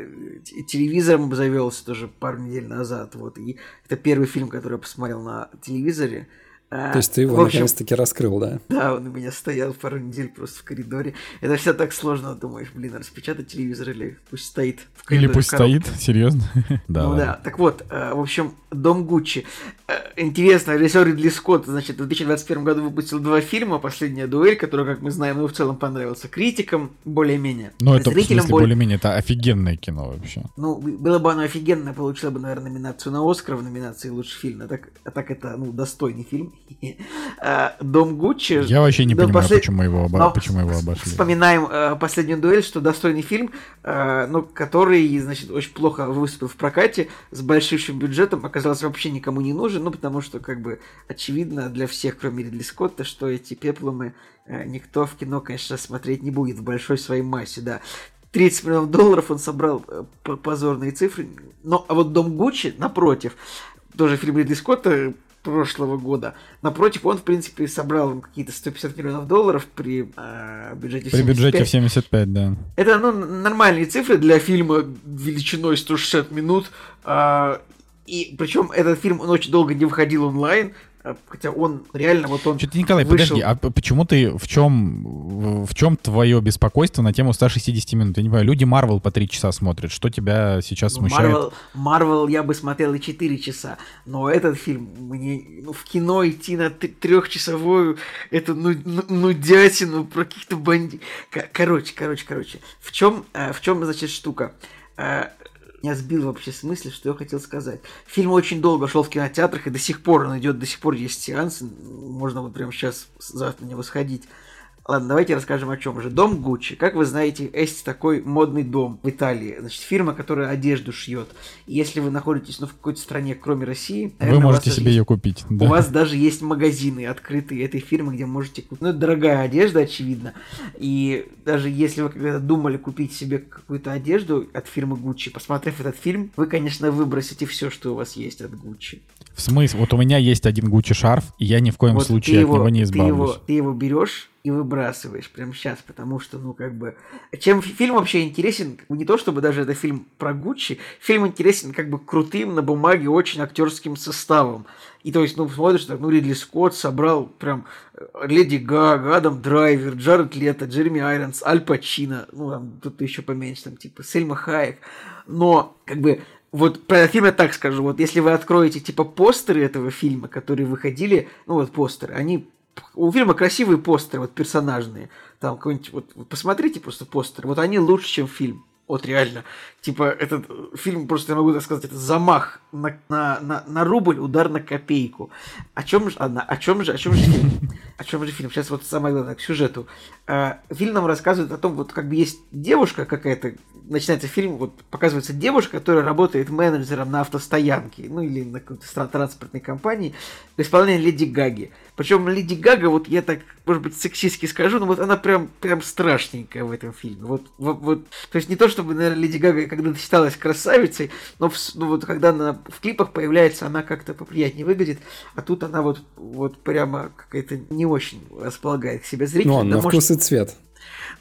телевизором обзавелся тоже пару недель назад. Вот, и это первый фильм, который я посмотрел на телевизоре. А, То есть ты его наконец-таки раскрыл, да? Да, он у меня стоял пару недель просто в коридоре. Это все так сложно, думаешь, блин, распечатать телевизор или пусть стоит в коридоре. Или пусть стоит, серьезно? Да, ну да, так вот, э, в общем, Дом Гуччи. Э, Интересно, режиссер Ридли Скотт, значит, в 2021 году выпустил два фильма. «Последняя дуэль», который, как мы знаем, ну, в целом понравился критикам, более-менее. Ну, это, в Зрителям смысле, более- более-менее, это офигенное кино вообще. Ну, было бы оно офигенно, получило бы, наверное, номинацию на Оскар в номинации «Лучший фильм». А так, а так это, ну, достойный фильм. А, Дом Гуччи... Я вообще не понимаю, послед- почему его, оба- Но почему его обошли. Вспоминаем э, последнюю дуэль, что достойный фильм, э, но который, значит, очень плохо выступил в прокате, с большим бюджетом, оказался вообще никому не нужен, ну, потому что, как бы, очевидно для всех, кроме Ридли Скотта, что эти пеплумы э, никто в кино, конечно, смотреть не будет в большой своей массе, да. 30 миллионов долларов он собрал э, позорные цифры. Но, а вот Дом Гуччи, напротив, тоже фильм Ридли Скотта прошлого года, напротив, он, в принципе, собрал какие-то 150 миллионов долларов при э, бюджете При бюджете 75. в 75, да. Это, ну, нормальные цифры для фильма величиной 160 минут. а, и причем этот фильм, он очень долго не выходил онлайн, а, хотя он реально вот он... Что-то, Николай, вышел- подожди, а почему ты, в чем, в чем твое беспокойство на тему 160 минут? Я не понимаю, люди Марвел по 3 часа смотрят, что тебя сейчас Ну, смущает? Марвел, Марвел я бы смотрел и 4 часа, но этот фильм мне ну, в кино идти на трехчасовую эту ну, ну, нудятину про каких-то бандитов. Короче, короче, короче. В чем, э, в чем значит штука? Меня сбил вообще с мысли, что я хотел сказать. Фильм очень долго шел в кинотеатрах, и до сих пор он идет, до сих пор есть сеансы. Можно вот прямо сейчас завтра на него сходить. Ладно, давайте расскажем о чем же. Дом Гуччи. Как вы знаете, есть такой модный дом в Италии. Значит, фирма, которая одежду шьет. Если вы находитесь ну, в какой-то стране, кроме России, Вы наверное, у вас можете себе есть- ее купить. у да. вас даже есть магазины открытые этой фирмы, где можете купить. Ну, дорогая одежда, очевидно. И даже если вы когда-то думали купить себе какую-то одежду от фирмы Gucci, посмотрев этот фильм, вы, конечно, выбросите все, что у вас есть от Gucci. В смысле? Вот у меня есть один Гуччи шарф, и я ни в коем Вот случае ты от него не ты избавлюсь. его, ты его берешь и выбрасываешь прямо сейчас, потому что, ну, как бы... Чем фи- фильм вообще интересен, не то, чтобы даже это фильм про Гуччи, фильм интересен как бы крутым на бумаге очень актерским составом. И то есть, ну, смотришь, так, ну, Ридли Скотт собрал прям э, Леди Гага, Адам Драйвер, Джаред Лето, Джереми Айронс, Аль Пачино, ну, там, тут еще поменьше, там, типа, Сельма Хайек. Но, как бы, вот про этот фильм я так скажу, вот если вы откроете, типа, постеры этого фильма, которые выходили, ну, вот постеры, они у фильма красивые постеры, вот персонажные. Там какой-нибудь, вот, посмотрите просто постеры. Вот они лучше, чем фильм. Вот реально. Типа, этот фильм, просто я могу так сказать, это замах на, на, на, на рубль, удар на копейку. О чем же, ладно, о чем же, о чем же фильм? О чем же фильм? Сейчас вот самое главное, к сюжету. А, фильм нам рассказывает о том, вот как бы есть девушка какая-то, начинается фильм, вот показывается девушка, которая работает менеджером на автостоянке, ну или на какой-то транспортной компании, в исполнении Леди Гаги. Причем Леди Гага, вот я так, может быть, сексистски скажу, но вот она прям, прям страшненькая в этом фильме. Вот, вот, вот, то есть не то, чтобы, наверное, Леди Гага когда-то считалась красавицей, но в, ну, вот когда она в клипах появляется, она как-то поприятнее выглядит, а тут она вот, вот прямо какая-то не очень располагает к себе зрителя. Ну, на да, вкус и цвет.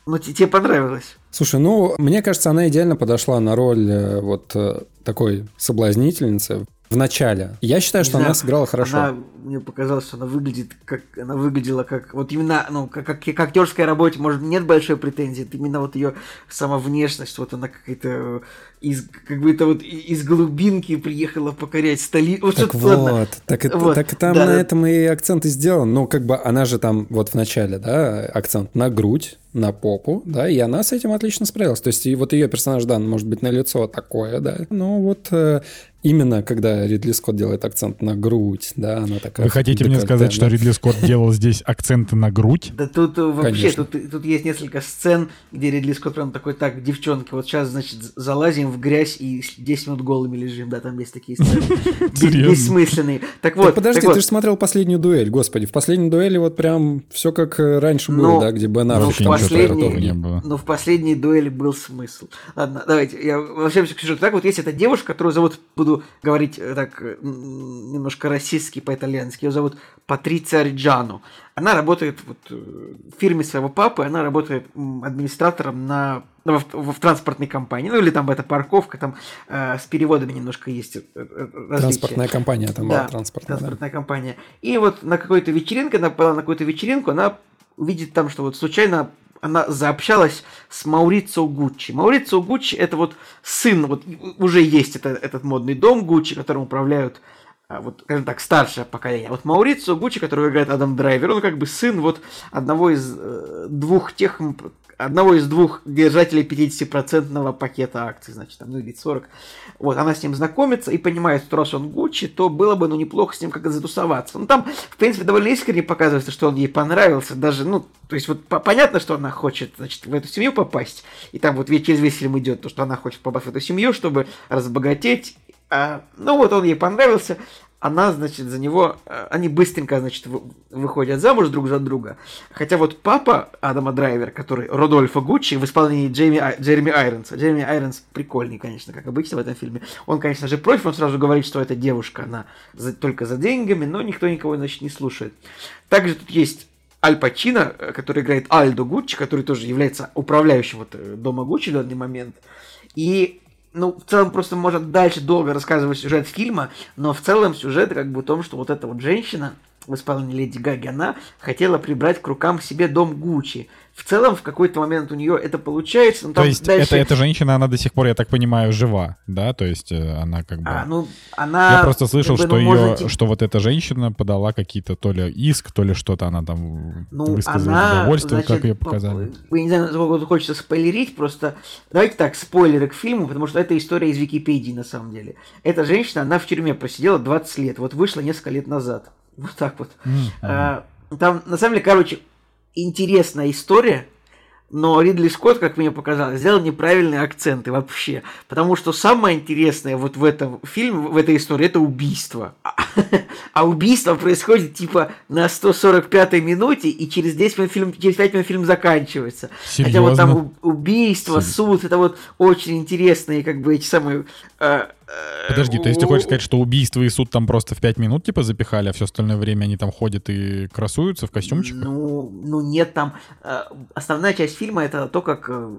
Ну, тебе понравилось? Слушай, ну, мне кажется, она идеально подошла на роль э, вот э, такой соблазнительницы в начале. Я считаю, что Не она сыграла хорошо. Она, мне показалось, что она выглядит как она выглядела как вот именно ну как, как к актерской работе может нет большой претензии, это именно вот ее сама внешность, вот она какая-то из как бы это вот из глубинки приехала покорять столицу. Вот так вот, ладно. так, это, Вот, так там да, на да. этом и акцент и сделан. Ну, как бы она же там вот в начале, да, акцент на грудь, на попу, да, и она с этим отлично справилась. То есть и вот ее персонаж, да, может быть на лицо такое, да, но вот э, именно когда Ридли Скотт делает акцент на грудь, да, она такая... Вы хотите мне сказать, что Ридли Скотт делал здесь акценты на грудь? Да тут э, вообще, Конечно. тут, тут есть несколько сцен, где Ридли Скотт прям такой, так, девчонки, вот сейчас, значит, залазим в грязь и 10 минут голыми лежим, да, там есть такие сцены. Бессмысленные. Так вот, подожди, ты же смотрел последнюю дуэль, господи. В последней дуэли вот прям все как э, раньше Ну, было, да, где Бен ну, Аффлек там что-то не было. Но в последней дуэли был смысл. Ладно, давайте. Я вообще к сюжету. Так вот есть эта девушка, которую зовут, буду говорить э, так э, немножко расистски по-итальянски. Ее зовут Патриция Риджану. Она работает вот, э, в фирме своего папы, она работает администратором на ну, в, в транспортной компании, ну или там эта парковка, там э, с переводами немножко есть э, э, различия. Транспортная компания там Да, была, транспортная, да. транспортная компания. И вот на какой-то вечеринке, она была на какую-то вечеринку, она увидит там, что вот случайно она заобщалась с Маурицио Гуччи. Маурицио Гуччи это вот сын, вот уже есть это, этот модный дом Гуччи, которым управляют вот, скажем так, старшее поколение. Вот Маурицио Гуччи, которого играет Адам Драйвер, он как бы сын вот одного из э, двух тех, одного из двух держателей 50% пакета акций, значит, там, ну или 40. Вот, она с ним знакомится и понимает, что раз он Гуччи, то было бы, ну, неплохо с ним как-то затусоваться. Ну, там, в принципе, довольно искренне показывается, что он ей понравился, даже, ну, то есть, вот по- понятно, что она хочет, значит, в эту семью попасть, и там вот через весь фильм идет то, что она хочет попасть в эту семью, чтобы разбогатеть, а, ну, вот он ей понравился, она, значит, за него, э, они быстренько, значит, вы- выходят замуж друг за друга. Хотя вот папа Адама Драйвер, который Родольфо Гуччи в исполнении Джейми, Ай- Джереми Айронса. Джереми Айронс прикольный, конечно, как обычно в этом фильме. Он, конечно же, против, он сразу говорит, что эта девушка, она за- только за деньгами, но никто никого, значит, не слушает. Также тут есть Аль Пачино, э, который играет Альдо Гуччи, который тоже является управляющим вот, э, дома Гуччи в данный момент. И ну, в целом просто может дальше долго рассказывать сюжет фильма, но в целом сюжет как бы в том, что вот эта вот женщина в исполнении Леди Гаги, она хотела прибрать к рукам себе дом Гуччи. В целом, в какой-то момент у нее это получается, но То там есть дальше... это, эта женщина, она до сих пор, я так понимаю, жива, да? То есть э, она как бы... А, ну, она... Я просто слышал, как бы, что ну, ее, можете- что вот эта женщина подала какие-то то ли иск, то ли что-то она там Ну, высказала она, недовольство, значит, как ее по- показали. Я не знаю, насколько хочется спойлерить, просто давайте так, спойлеры к фильму, потому что это история из Википедии на самом деле. Эта женщина, она в тюрьме просидела 20 лет, вот вышла несколько лет назад. Вот так вот. А, Там, на самом деле, короче, интересная история, но Ридли Скотт, как мне показалось, сделал неправильные акценты вообще. Потому что самое интересное вот в этом фильме, в этой истории, это убийство. А- убийство происходит типа на 145-й минуте, и через 10 минут фильм, через 5 минут фильм заканчивается. Хотя вот там Серьезно? убийство, Серьезно? суд, это вот очень интересные как бы эти самые... э, Подожди, то есть ты хочешь сказать, что убийство и суд там просто в 5 минут типа запихали, а все остальное время они там ходят и красуются в костюмчиках? Ну, ну нет, там э, основная часть фильма это то, как э,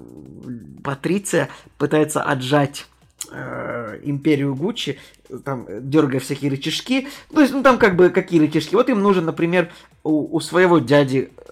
Патриция пытается отжать э, империю Гуччи, там э, дергая всякие рычажки. То есть, ну там как бы какие рычажки? Вот им нужен, например, у, у своего дяди, э,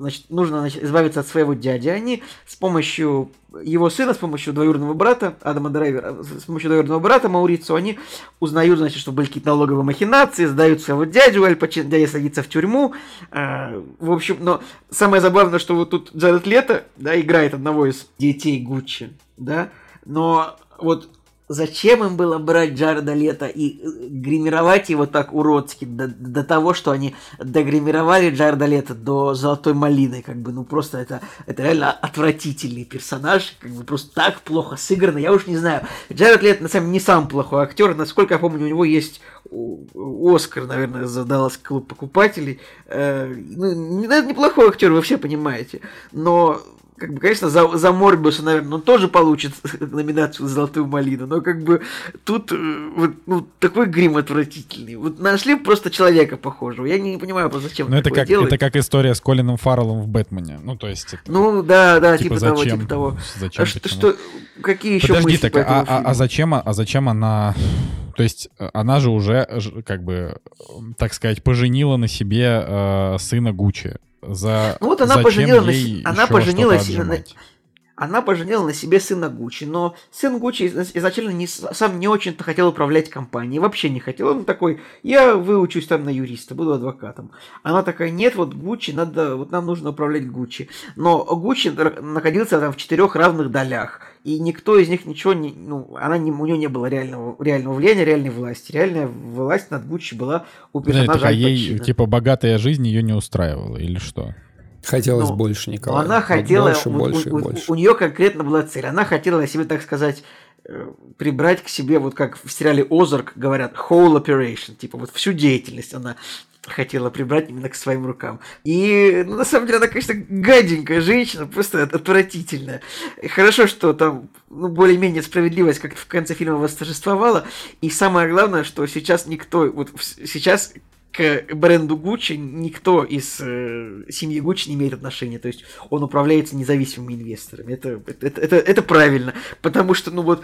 значит, нужно значит, избавиться от своего дяди. Они с помощью его сына, с помощью двоюродного брата, Адама Драйвера, с помощью двоюродного брата Маурицу, они узнают, значит, что были какие-то налоговые махинации, сдают своего дядю, Аль Пачино, дядя садится в тюрьму. Э, в общем, но самое забавное, что вот тут Джаред Лето, да, играет одного из детей Гуччи. да, но вот зачем им было брать Джареда Лето и э, гримировать его так уродски до, до того, что они догримировали Джареда Лето до Золотой Малины, как бы, ну просто это, это реально отвратительный персонаж, как бы просто так плохо сыграно, я уж не знаю. Джаред Лето, на самом деле, не самый плохой актер, насколько я помню, у него есть Оскар, наверное, за Даллас клуб покупателей. Э, ну, это неплохой актер, вы все понимаете, но как бы, конечно, за, за Морбиуса, наверное, он тоже получит номинацию за «Золотую малину», но как бы тут э, вот, ну, такой грим отвратительный. Вот нашли просто человека похожего. Я не, не понимаю, просто зачем Ну, это как, делать. это как история с Колином Фарреллом в «Бэтмене». Ну, то есть... Это, ну, да, да, типа, типа того, зачем? типа того. Зачем, а что, что, какие еще Подожди, так, а, а, а, зачем, а зачем она... То есть э, она же уже, как бы, так сказать, поженила на себе э, сына Гуччи за ну вот она поженила на, она поженила на, она поженила на себе сына Гуччи, но сын Гуччи изначально не, сам не очень-то хотел управлять компанией, вообще не хотел. Он такой, я выучусь там на юриста, буду адвокатом. Она такая, нет, вот Гуччи, надо, вот нам нужно управлять Гуччи. Но Гуччи находился там в четырех равных долях, и никто из них ничего не, ну, она не, у нее не было реального, реального влияния, реальной власти. Реальная власть над Гуччи была у персонажа да, так, а ей, типа, богатая жизнь ее не устраивала, или что? Хотелось но, больше, Николай. Она хотела, больше, вот, больше, у, больше. У, у нее конкретно была цель. Она хотела себе, так сказать, э, прибрать к себе, вот как в сериале Озарк говорят, whole operation, типа вот всю деятельность она хотела прибрать именно к своим рукам. И ну, на самом деле она, конечно, гаденькая женщина, просто отвратительная. И хорошо, что там ну, более-менее справедливость как-то в конце фильма восторжествовала. И самое главное, что сейчас никто, вот сейчас к бренду Гуччи никто из э, семьи Гуччи не имеет отношения. То есть он управляется независимыми инвесторами. Это, это, это, это правильно. Потому что, ну вот,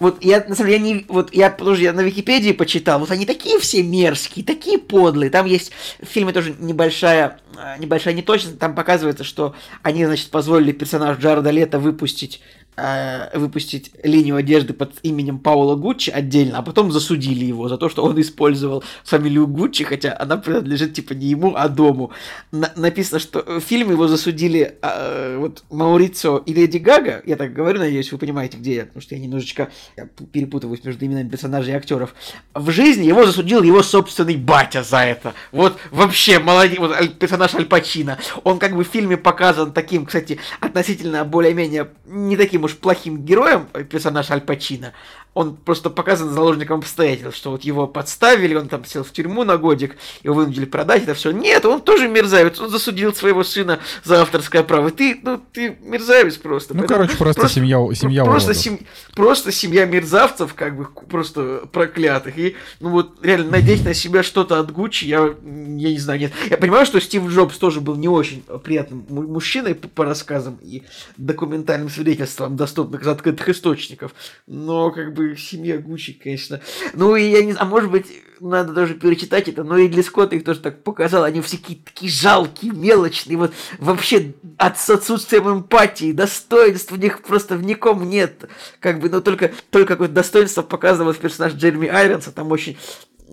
вот я, на самом деле, я не, вот я, тоже я на Википедии почитал, вот они такие все мерзкие, такие подлые. Там есть в фильме тоже небольшая, э, небольшая неточность. Там показывается, что они, значит, позволили персонажу Джареда Лето выпустить Э, выпустить линию одежды под именем Паула Гуччи отдельно, а потом засудили его за то, что он использовал фамилию Гуччи, хотя она принадлежит типа не ему, а дому. На- написано, что в фильме его засудили э, вот Маурицио и Леди Гага, я так говорю, надеюсь, вы понимаете, где я, потому что я немножечко я перепутываюсь между именами персонажей и актеров. В жизни его засудил его собственный батя за это. Вот вообще молодец, вот персонаж Аль Пачино. Он как бы в фильме показан таким, кстати, относительно более-менее не таким уж плохим героем, э, персонаж Аль Пачино, он просто показан заложником обстоятельств, что вот его подставили, он там сел в тюрьму на годик, его вынудили продать это все. Нет, он тоже мерзавец, он засудил своего сына за авторское право. Ты, ну, ты мерзавец просто. Ну, Поэтому короче, просто, просто семья, семья просто, сем, просто семья мерзавцев, как бы, просто проклятых. И, ну, вот, реально, надеть на себя что-то от Гуччи, я, я не знаю, нет. Я понимаю, что Стив Джобс тоже был не очень приятным мужчиной по, по рассказам и документальным свидетельствам, доступных из открытых источников, но, как бы, семья Гуччи, конечно. Ну, и я не знаю, а может быть, надо даже перечитать это, но и для Скотта их тоже так показал, они все такие, такие жалкие, мелочные, вот вообще от, отсутствием эмпатии, достоинств у них просто в ником нет, как бы, но только, только какое-то достоинство показывал персонаж Джереми Айронса, там очень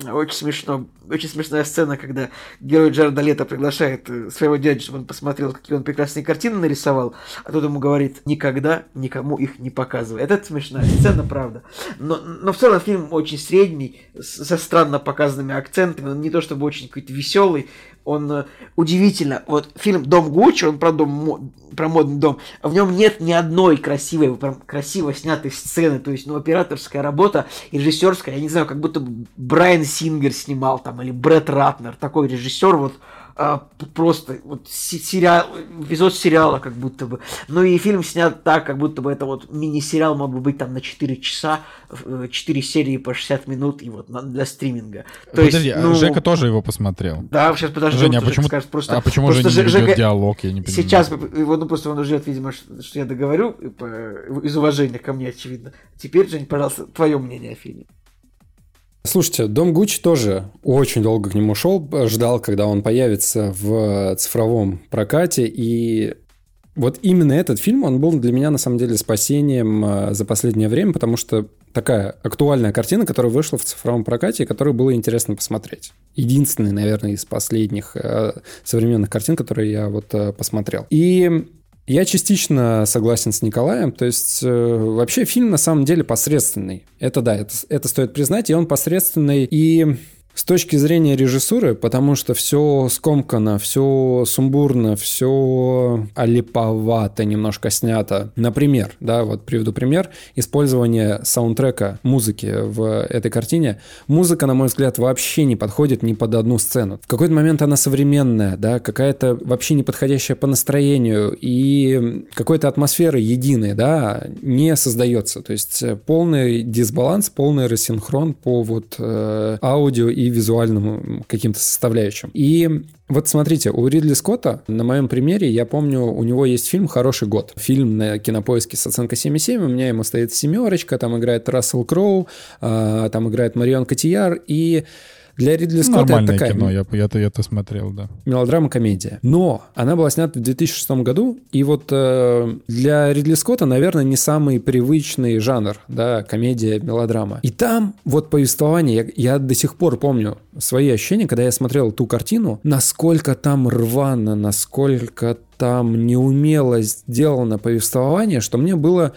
очень смешно, очень смешная сцена, когда герой Джареда Лето приглашает э, своего дядю, чтобы он посмотрел, какие он прекрасные картины нарисовал, а тот ему говорит, никогда никому их не показывай. Это смешная сцена, правда. Но, но в целом фильм очень средний, со странно показанными акцентами, он не то чтобы очень какой-то веселый, он э, удивительно, вот фильм «Дом Гуччи», он про, дом, про модный дом, в нем нет ни одной красивой, прям красиво снятой сцены, то есть, ну, операторская работа, режиссерская, я не знаю, как будто Брайан Сингер снимал там, или Брэд Ратнер, такой режиссер, вот, а, просто вот сериал, эпизод сериала как будто бы. Ну и фильм снят так, как будто бы это вот мини-сериал мог бы быть там на 4 часа, 4 серии по 60 минут и вот на, для стриминга. То Подожди, есть, а ну, Жека тоже его посмотрел? Да, сейчас подожди. Женя, а почему, скажет, просто, а почему просто же не Жека... диалог, я не понимаю. Сейчас, его, ну просто он ждет, видимо, что, что я договорю, из уважения ко мне, очевидно. Теперь, Жень, пожалуйста, твое мнение о фильме. Слушайте, Дом Гуччи тоже очень долго к нему шел, ждал, когда он появится в цифровом прокате, и вот именно этот фильм, он был для меня на самом деле спасением э, за последнее время, потому что такая актуальная картина, которая вышла в цифровом прокате, и которую было интересно посмотреть. Единственный, наверное, из последних э, современных картин, которые я вот э, посмотрел. И Я частично согласен с Николаем. То есть, э, вообще фильм на самом деле посредственный. Это да, это, это стоит признать. И он посредственный. И с точки зрения режиссуры, потому что все скомкано, все сумбурно, все олиповато немножко снято. Например, да, вот приведу пример, использование саундтрека музыки в этой картине. Музыка, на мой взгляд, вообще не подходит ни под одну сцену. В какой-то момент она современная, да, какая-то вообще не подходящая по настроению и какой-то атмосферы единой, да, не создается. То есть полный дисбаланс, полный рассинхрон по вот э, аудио и визуальным каким-то составляющим. И вот смотрите, у Ридли Скотта, на моем примере, я помню, у него есть фильм «Хороший год». Фильм на кинопоиске с оценкой 7,7, у меня ему стоит семерочка, там играет Рассел Кроу, а, там играет Марион Котияр, и для Ридли Скотта Нормальное это такая... кино, я, я, я это смотрел, да. Мелодрама-комедия. Но она была снята в 2006 году, и вот э, для Ридли Скотта, наверное, не самый привычный жанр, да, комедия-мелодрама. И там вот повествование, я, я до сих пор помню свои ощущения, когда я смотрел ту картину, насколько там рвано, насколько там неумело сделано повествование, что мне было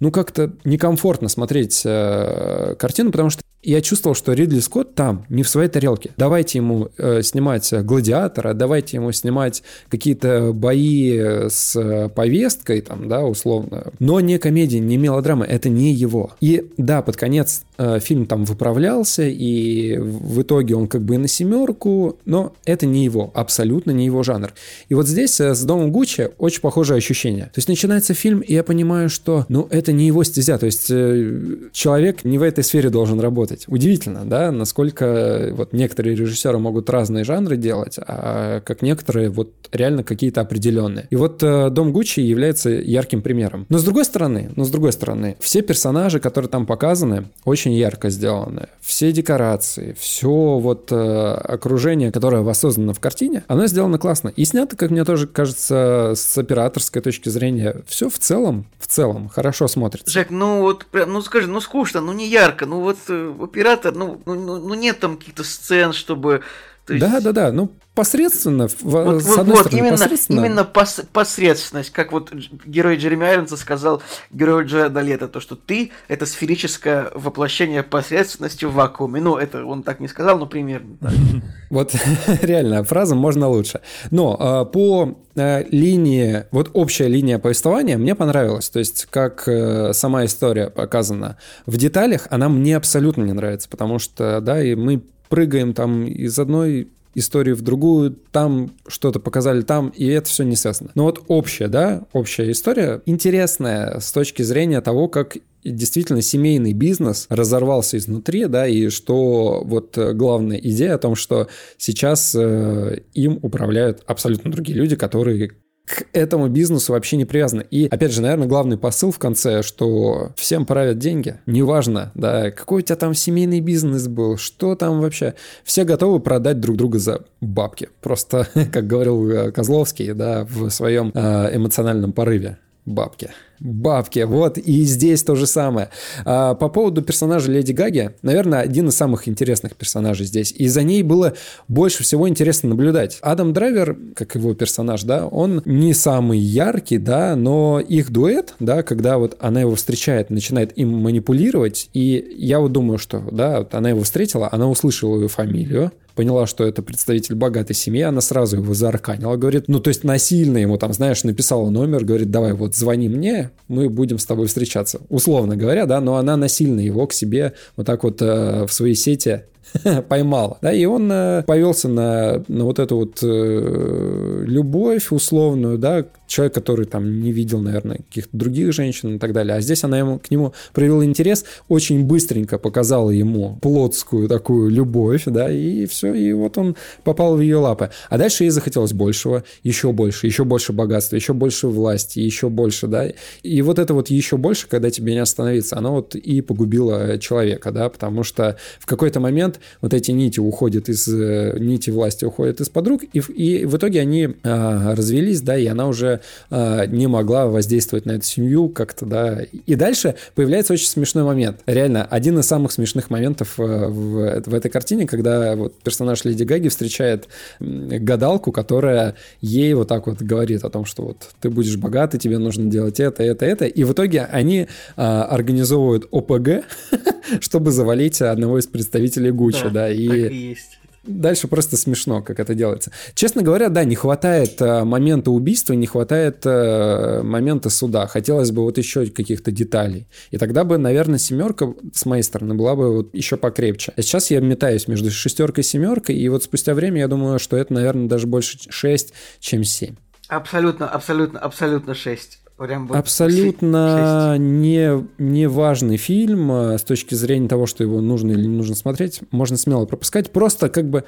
ну, как-то некомфортно смотреть э, картину, потому что я чувствовал, что Ридли Скотт там, не в своей тарелке. Давайте ему э, снимать «Гладиатора», давайте ему снимать какие-то бои с э, повесткой, там, да, условно. Но не комедия, не мелодрама, это не его. И да, под конец э, фильм там выправлялся, и в итоге он как бы на семерку, но это не его, абсолютно не его жанр. И вот здесь э, с «Домом Гуччи» очень похожее ощущение. То есть начинается фильм, и я понимаю, что, ну, это не его стезя, то есть э, человек не в этой сфере должен работать работать. Удивительно, да, насколько вот некоторые режиссеры могут разные жанры делать, а как некоторые вот реально какие-то определенные. И вот э, Дом Гуччи является ярким примером. Но с другой стороны, но с другой стороны, все персонажи, которые там показаны, очень ярко сделаны. Все декорации, все вот э, окружение, которое воссоздано в картине, оно сделано классно. И снято, как мне тоже кажется, с операторской точки зрения, все в целом, в целом хорошо смотрится. Жек, ну вот, ну скажи, ну скучно, ну не ярко, ну вот э, оператор, ну, ну, ну, ну нет там каких-то сцен, чтобы есть... Да, да, да. Ну, посредственно, вот, с одной вот, стороны, именно, посредственно. Именно пос посредственность, как вот герой Джереми Айронса сказал герою Джареда Лето, то, что ты — это сферическое воплощение посредственности в вакууме. Ну, это он так не сказал, но примерно так. Вот реально, фраза можно лучше. Но а, по а, линии, вот общая линия повествования мне понравилась. То есть, как э, сама история показана в деталях, она мне абсолютно не нравится, потому что, да, и мы прыгаем там из одной истории в другую, там что-то показали там, и это все не связано. Но вот общая, да, общая история интересная с точки зрения того, как действительно семейный бизнес разорвался изнутри, да, и что вот главная идея о том, что сейчас э, им управляют абсолютно другие люди, которые к этому бизнесу вообще не привязаны. И, опять же, наверное, главный посыл в конце, что всем правят деньги. Неважно, да, какой у тебя там семейный бизнес был, что там вообще. Все готовы продать друг друга за бабки. Просто, как говорил э, Козловский, да, в своем э, эмоциональном порыве. Бабки бабки. Вот и здесь то же самое. А, по поводу персонажа Леди Гаги, наверное, один из самых интересных персонажей здесь. И за ней было больше всего интересно наблюдать. Адам Драйвер, как его персонаж, да, он не самый яркий, да, но их дуэт, да, когда вот она его встречает, начинает им манипулировать, и я вот думаю, что, да, вот она его встретила, она услышала ее фамилию, поняла, что это представитель богатой семьи, она сразу его заарканила, говорит, ну, то есть насильно ему там, знаешь, написала номер, говорит, давай вот звони мне, мы будем с тобой встречаться. Условно говоря, да, но она насильно его к себе вот так вот э, в свои сети поймала. Да, и он э, повелся на, на вот эту вот э, любовь условную, да, человек, который там не видел, наверное, каких-то других женщин и так далее. А здесь она ему, к нему проявила интерес, очень быстренько показала ему плотскую такую любовь, да, и все, и вот он попал в ее лапы. А дальше ей захотелось большего, еще больше, еще больше богатства, еще больше власти, еще больше, да. И вот это вот еще больше, когда тебе не остановиться, оно вот и погубило человека, да, потому что в какой-то момент вот эти нити уходят из... Э, нити власти уходят из подруг, и, и в итоге они а, развелись, да, и она уже а, не могла воздействовать на эту семью как-то, да. И дальше появляется очень смешной момент. Реально, один из самых смешных моментов э, в, в этой картине, когда вот персонаж Леди Гаги встречает гадалку, которая ей вот так вот говорит о том, что вот ты будешь богатый, тебе нужно делать это, это, это. И в итоге они а, организовывают ОПГ, чтобы завалить одного из представителей Гуччи, да, да и... Так и есть. Дальше просто смешно, как это делается. Честно говоря, да, не хватает э, момента убийства, не хватает э, момента суда. Хотелось бы вот еще каких-то деталей. И тогда бы, наверное, семерка с моей стороны была бы вот еще покрепче. А сейчас я метаюсь между шестеркой и семеркой, и вот спустя время я думаю, что это, наверное, даже больше 6, чем 7. Абсолютно, абсолютно, абсолютно 6. Прям вот Абсолютно не, не важный фильм а, с точки зрения того, что его нужно или не нужно смотреть. Можно смело пропускать. Просто как бы...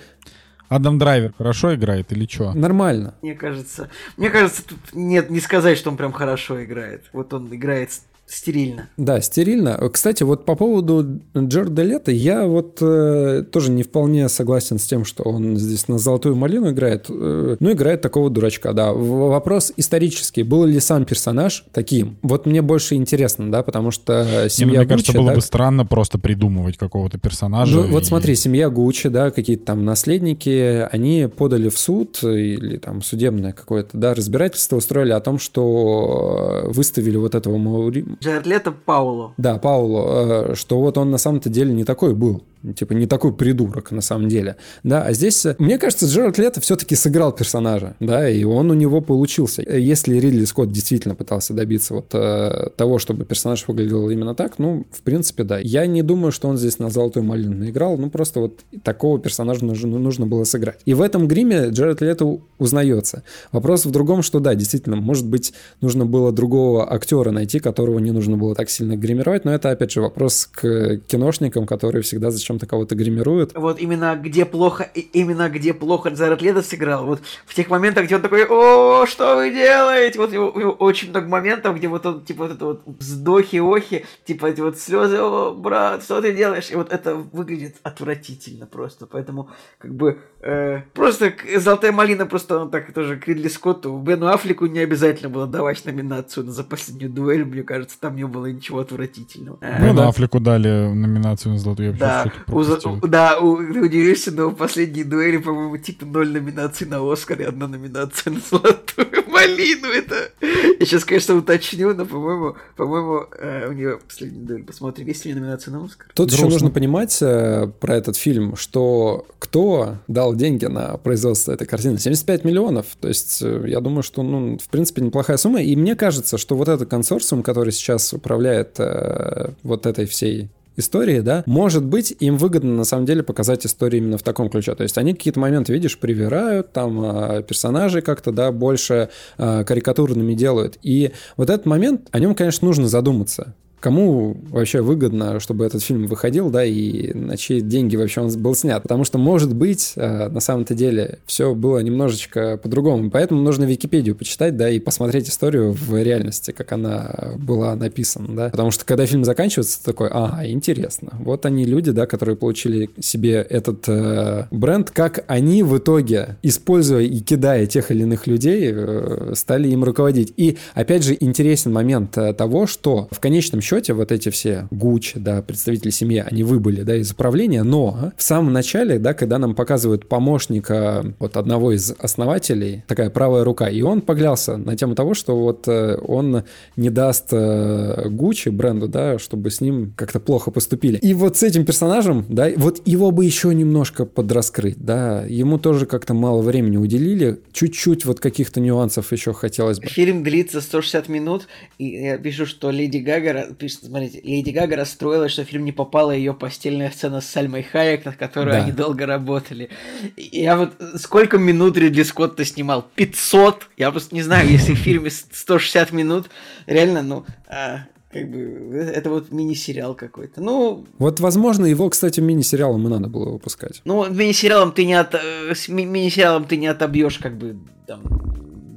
Адам Драйвер хорошо играет или что? Нормально. Мне кажется, мне кажется, тут нет, не сказать, что он прям хорошо играет. Вот он играет Стерильно. Да, стерильно. Кстати, вот по поводу Джорда Лето, я вот э, тоже не вполне согласен с тем, что он здесь на золотую малину играет. Э, ну, играет такого дурачка, да. Вопрос исторический. Был ли сам персонаж таким? Вот мне больше интересно, да, потому что семья не, ну, Мне Гуччи, кажется, было да, бы странно просто придумывать какого-то персонажа. Ну, и... вот смотри, семья Гуччи, да, какие-то там наследники, они подали в суд или там судебное какое-то, да, разбирательство устроили о том, что выставили вот этого Маури... Джаред Лето Пауло. Да, Пауло, э, что вот он на самом-то деле не такой был типа не такой придурок на самом деле, да, а здесь, э, мне кажется, Джерард Лето все-таки сыграл персонажа, да, и он у него получился. Если Ридли Скотт действительно пытался добиться вот э, того, чтобы персонаж выглядел именно так, ну, в принципе, да. Я не думаю, что он здесь на золотую малину наиграл, ну, просто вот такого персонажа нужно, нужно было сыграть. И в этом гриме Джерард Лето узнается. Вопрос в другом, что да, действительно, может быть, нужно было другого актера найти, которого не нужно было так сильно гримировать, но это, опять же, вопрос к киношникам, которые всегда зачем чем-то кого-то гримируют. Вот именно где плохо, именно где плохо Джаред Лето сыграл. Вот в тех моментах, где он такой, о, что вы делаете? Вот его, его очень много моментов, где вот он, типа, вот это вот вздохи, охи, типа эти вот слезы, о, брат, что ты делаешь? И вот это выглядит отвратительно просто. Поэтому, как бы, э, просто Золотая малина, просто он так тоже к Ридли Скотту, Бену Аффлеку не обязательно было давать номинацию за последнюю дуэль, мне кажется, там не было ничего отвратительного. Бену да. Аффлеку дали номинацию на Золотую. Да, у, да, у, ты удивишься, но в последней дуэли, по-моему, типа ноль номинаций на Оскар и одна номинация на Золотую Малину. Это... Я сейчас, конечно, уточню, но, по-моему, по-моему, э, у нее последняя дуэль. Посмотрим, есть ли у нее номинация на Оскар. Тут Грустно. еще нужно понимать э, про этот фильм, что кто дал деньги на производство этой картины? 75 миллионов. То есть, э, я думаю, что, ну, в принципе, неплохая сумма. И мне кажется, что вот этот консорциум, который сейчас управляет э, вот этой всей истории, да, может быть, им выгодно на самом деле показать историю именно в таком ключе. То есть они какие-то моменты, видишь, привирают, там э, персонажей как-то, да, больше э, карикатурными делают. И вот этот момент, о нем, конечно, нужно задуматься кому вообще выгодно, чтобы этот фильм выходил, да, и на чьи деньги вообще он был снят. Потому что, может быть, э, на самом-то деле все было немножечко по-другому. Поэтому нужно Википедию почитать, да, и посмотреть историю в реальности, как она была написана, да. Потому что, когда фильм заканчивается, такой, ага, интересно. Вот они люди, да, которые получили себе этот э, бренд, как они в итоге, используя и кидая тех или иных людей, э, стали им руководить. И, опять же, интересен момент э, того, что в конечном счете счете вот эти все Гуччи, да, представители семьи, они выбыли, да, из управления, но в самом начале, да, когда нам показывают помощника вот одного из основателей, такая правая рука, и он поглялся на тему того, что вот э, он не даст э, Гуччи бренду, да, чтобы с ним как-то плохо поступили. И вот с этим персонажем, да, вот его бы еще немножко подраскрыть, да, ему тоже как-то мало времени уделили, чуть-чуть вот каких-то нюансов еще хотелось бы. Фильм длится 160 минут, и я пишу, что Леди Гага пишет, смотрите, Леди Гага расстроилась, что в фильм не попала ее постельная сцена с Сальмой Хайек, над которой да. они долго работали. Я вот сколько минут Ридли Скотта снимал? 500? Я просто не знаю, если в фильме 160 минут, реально, ну, а, как бы, это вот мини-сериал какой-то. Ну... Вот, возможно, его, кстати, мини-сериалом и надо было выпускать. Ну, мини-сериалом ты не от... Э, с ми- мини-сериалом ты не отобьешь, как бы, там,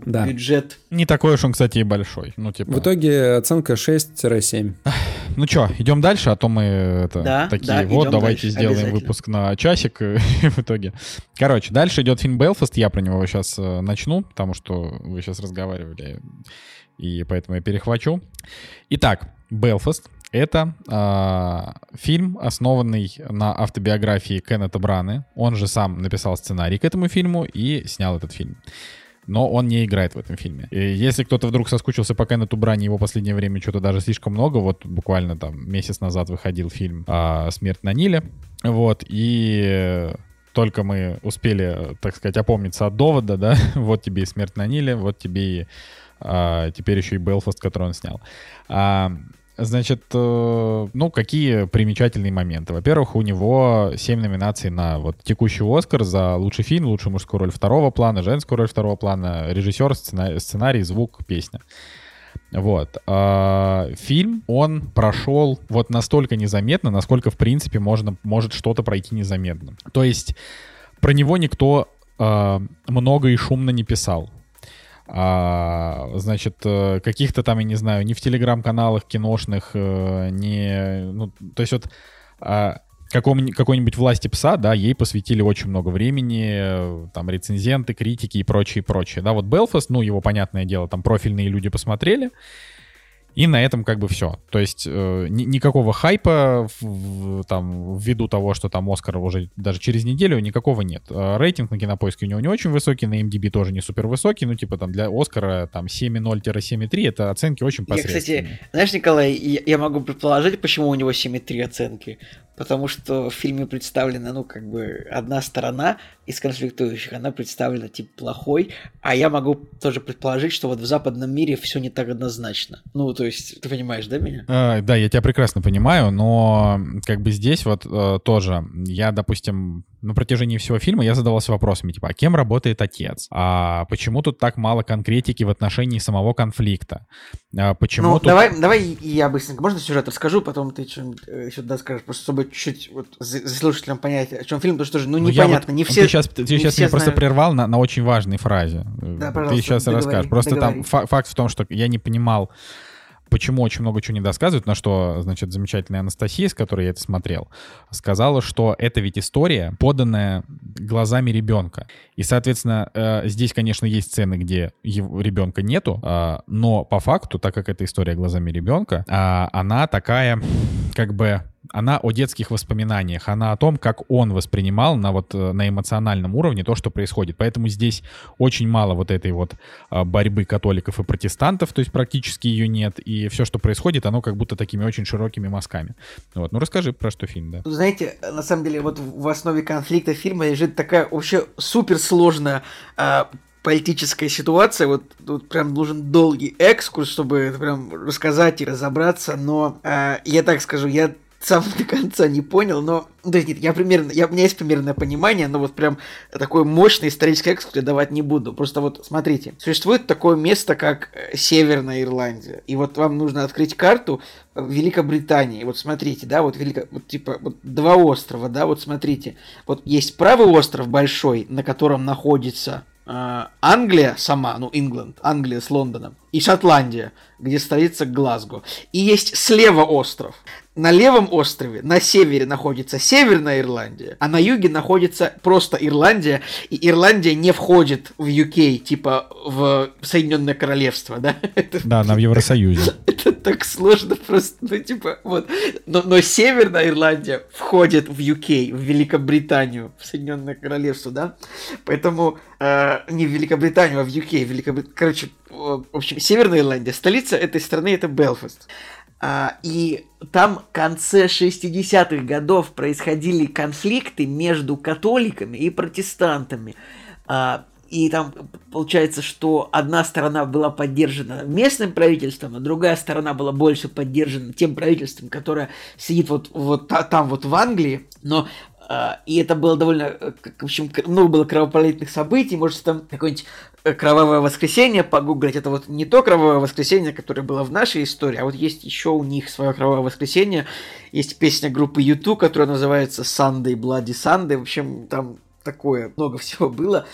Да. бюджет. Не такой уж он, кстати, и большой. Ну, типа... В итоге оценка 6-7. Ну что, идем дальше, а то мы это, Да, такие, да, вот, давайте дальше, сделаем выпуск на часик в итоге. Короче, дальше идет фильм «Белфаст», я про него сейчас начну, потому что вы сейчас разговаривали, и поэтому я перехвачу. Итак, «Белфаст» — это а, фильм, основанный на автобиографии Кеннета Браны. Он же сам написал сценарий к этому фильму и снял этот фильм но он не играет в этом фильме. И если кто-то вдруг соскучился по Кеннету Брани, его последнее время что-то даже слишком много, вот буквально там месяц назад выходил фильм а, «Смерть на Ниле», вот, и только мы успели, так сказать, опомниться от довода, да, вот тебе и «Смерть на Ниле», вот тебе и а, теперь еще и «Белфаст», который он снял. А, Значит, э, ну, какие примечательные моменты? Во-первых, у него 7 номинаций на вот текущий Оскар за лучший фильм, лучшую мужскую роль второго плана, женскую роль второго плана, режиссер, сценарий, сценарий звук, песня. Вот. А, фильм, он прошел вот настолько незаметно, насколько, в принципе, можно, может что-то пройти незаметно. То есть про него никто а, много и шумно не писал. А, значит, э, каких-то там, я не знаю, ни в телеграм-каналах киношных, э, не... Ну, то есть вот а, каком, какой-нибудь власти пса, да, ей посвятили очень много времени, э, там, рецензенты, критики и прочее, прочее. Да, вот Белфаст, ну, его, понятное дело, там профильные люди посмотрели, и на этом как бы все. То есть э, ни, никакого хайпа в, в, там, ввиду того, что там Оскар уже даже через неделю, никакого нет. Э, рейтинг на кинопоиске у него не очень высокий, на MDB тоже не супер высокий. Ну, типа там для Оскара там 7.0-7.3 это оценки очень Я, посредственные. кстати, знаешь, Николай, я, я могу предположить, почему у него 7,3 оценки. Потому что в фильме представлена, ну, как бы, одна сторона из конфликтующих, она представлена, типа, плохой, а я могу тоже предположить, что вот в западном мире все не так однозначно. Ну, то есть, ты понимаешь, да, меня? Э, да, я тебя прекрасно понимаю, но как бы здесь вот э, тоже я, допустим, на протяжении всего фильма я задавался вопросами, типа, а кем работает отец? А почему тут так мало конкретики в отношении самого конфликта? А почему ну, тут... давай, давай я быстренько, можно сюжет расскажу, потом ты что-нибудь э, еще доскажешь, просто чтобы чуть-чуть вот, за, слушателям понять, о чем фильм, потому что тоже, ну, Ну, непонятно, вот- не ну, все... Ты сейчас, ты сейчас меня просто знают. прервал на, на очень важной фразе. Да, ты пожалуйста, сейчас договори, расскажешь. Просто договори. там фа- факт в том, что я не понимал, почему очень много чего не досказывают, на что, значит, замечательная Анастасия, с которой я это смотрел, сказала, что это ведь история, поданная глазами ребенка. И, соответственно, э, здесь, конечно, есть сцены, где ребенка нету, а, но по факту, так как это история глазами ребенка, а, она такая, как бы, она о детских воспоминаниях, она о том, как он воспринимал на вот э, на эмоциональном уровне то, что происходит. Поэтому здесь очень мало вот этой вот а, борьбы католиков и протестантов, то есть практически ее нет, и все, что происходит, оно как будто такими очень широкими мазками. Вот, ну расскажи про что фильм, да. Знаете, на самом деле, вот в основе конфликта фильма лежит такая вообще суперсложная а, политическая ситуация. Вот тут прям нужен долгий экскурс, чтобы это прям рассказать и разобраться. Но а, я так скажу, я сам до конца не понял, но есть, нет, я примерно, я, у меня есть примерное понимание, но вот прям такой мощный исторический экскурс я давать не буду. Просто вот смотрите, существует такое место, как э, Северная Ирландия, и вот вам нужно открыть карту в Великобритании. Вот смотрите, да, вот, велико, вот типа вот два острова, да, вот смотрите. Вот есть правый остров большой, на котором находится э, Англия сама, ну, Ингланд, Англия с Лондоном, и Шотландия, где столица Глазго. И есть слева остров. На левом острове, на севере находится Северная Ирландия, а на юге находится просто Ирландия, и Ирландия не входит в UK, типа в Соединенное Королевство, да? Это Да, она в Евросоюзе. это так сложно просто, ну, типа, вот. Но, но Северная Ирландия входит в UK, в Великобританию, в Соединенное Королевство, да? Поэтому э, не в Великобританию, а в UK. В Великобрит... Короче, в общем, Северная Ирландия, столица этой страны это Белфаст. А, и там в конце 60-х годов происходили конфликты между католиками и протестантами. А, и там получается, что одна сторона была поддержана местным правительством, а другая сторона была больше поддержана тем правительством, которое сидит вот, вот та- там вот в Англии. Но и это было довольно, э, в общем, много было кровопролитных событий. Можете там какое-нибудь э, кровавое воскресенье погуглить. Это вот не то кровавое воскресенье, которое было в нашей истории, а вот есть еще у них свое кровавое воскресенье. Есть песня группы YouTube, которая называется Sunday Bloody Sunday. В общем, там такое много всего было.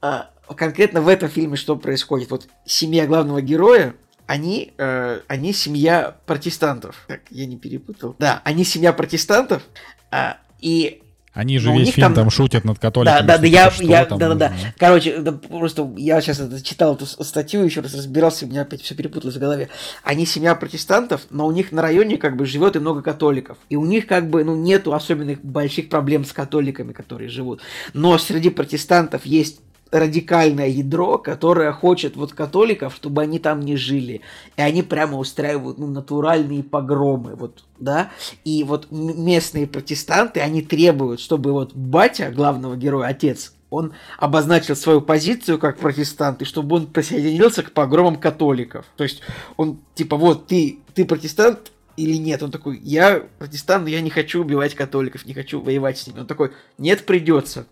А, конкретно в этом фильме что происходит? Вот семья главного героя, они, э, они семья протестантов. Так, я не перепутал. Да, они семья протестантов, э, и они же Но весь фильм там... там шутят над католиками. Да, да, да, я, я, да, да, да. Короче, да, просто я сейчас это, читал эту статью, еще раз разбирался, у меня опять все перепуталось в голове. Они семья протестантов, но у них на районе как бы живет и много католиков. И у них как бы, ну, нету особенных больших проблем с католиками, которые живут. Но среди протестантов есть радикальное ядро, которое хочет вот католиков, чтобы они там не жили. И они прямо устраивают ну, натуральные погромы, вот, да. И вот местные протестанты, они требуют, чтобы вот батя главного героя, отец, он обозначил свою позицию как протестант, и чтобы он присоединился к погромам католиков. То есть он типа вот ты, ты протестант, или нет. Он такой, я протестант, но я не хочу убивать католиков, не хочу воевать с ними. Он такой, нет, придется.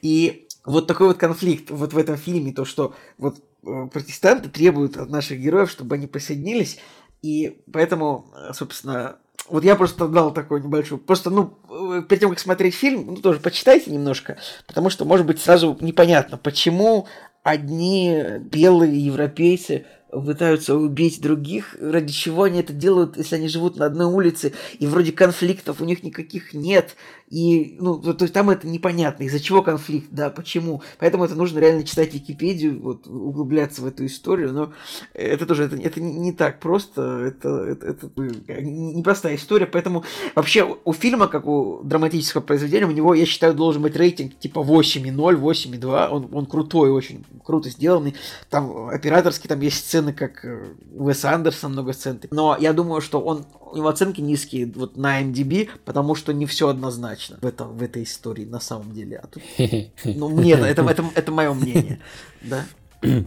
И вот такой вот конфликт вот в этом фильме, то, что вот э, протестанты требуют от наших героев, чтобы они присоединились, и поэтому, э, собственно, вот я просто дал такой небольшой, просто, ну, э, перед тем, как смотреть фильм, ну, тоже почитайте немножко, потому что, может быть, сразу непонятно, почему одни белые европейцы пытаются убить других, ради чего они это делают, если они живут на одной улице, и вроде конфликтов у них никаких нет, и, ну, то, то есть там это непонятно, из-за чего конфликт, да, почему. Поэтому это нужно реально читать Википедию, вот, углубляться в эту историю, но это тоже, это, это не так просто, это, это, это непростая история, поэтому вообще у фильма, как у драматического произведения, у него, я считаю, должен быть рейтинг типа 8,0, 8,2, он, он крутой, очень круто сделанный, там операторский, там есть сцены, как э, Уэс Андерсон, много сцен, но я думаю, что он, у него оценки низкие вот на MDB, потому что не все однозначно в, этом, в этой истории на самом деле. А тут, ну, мне, это, это, это мое мнение. Да.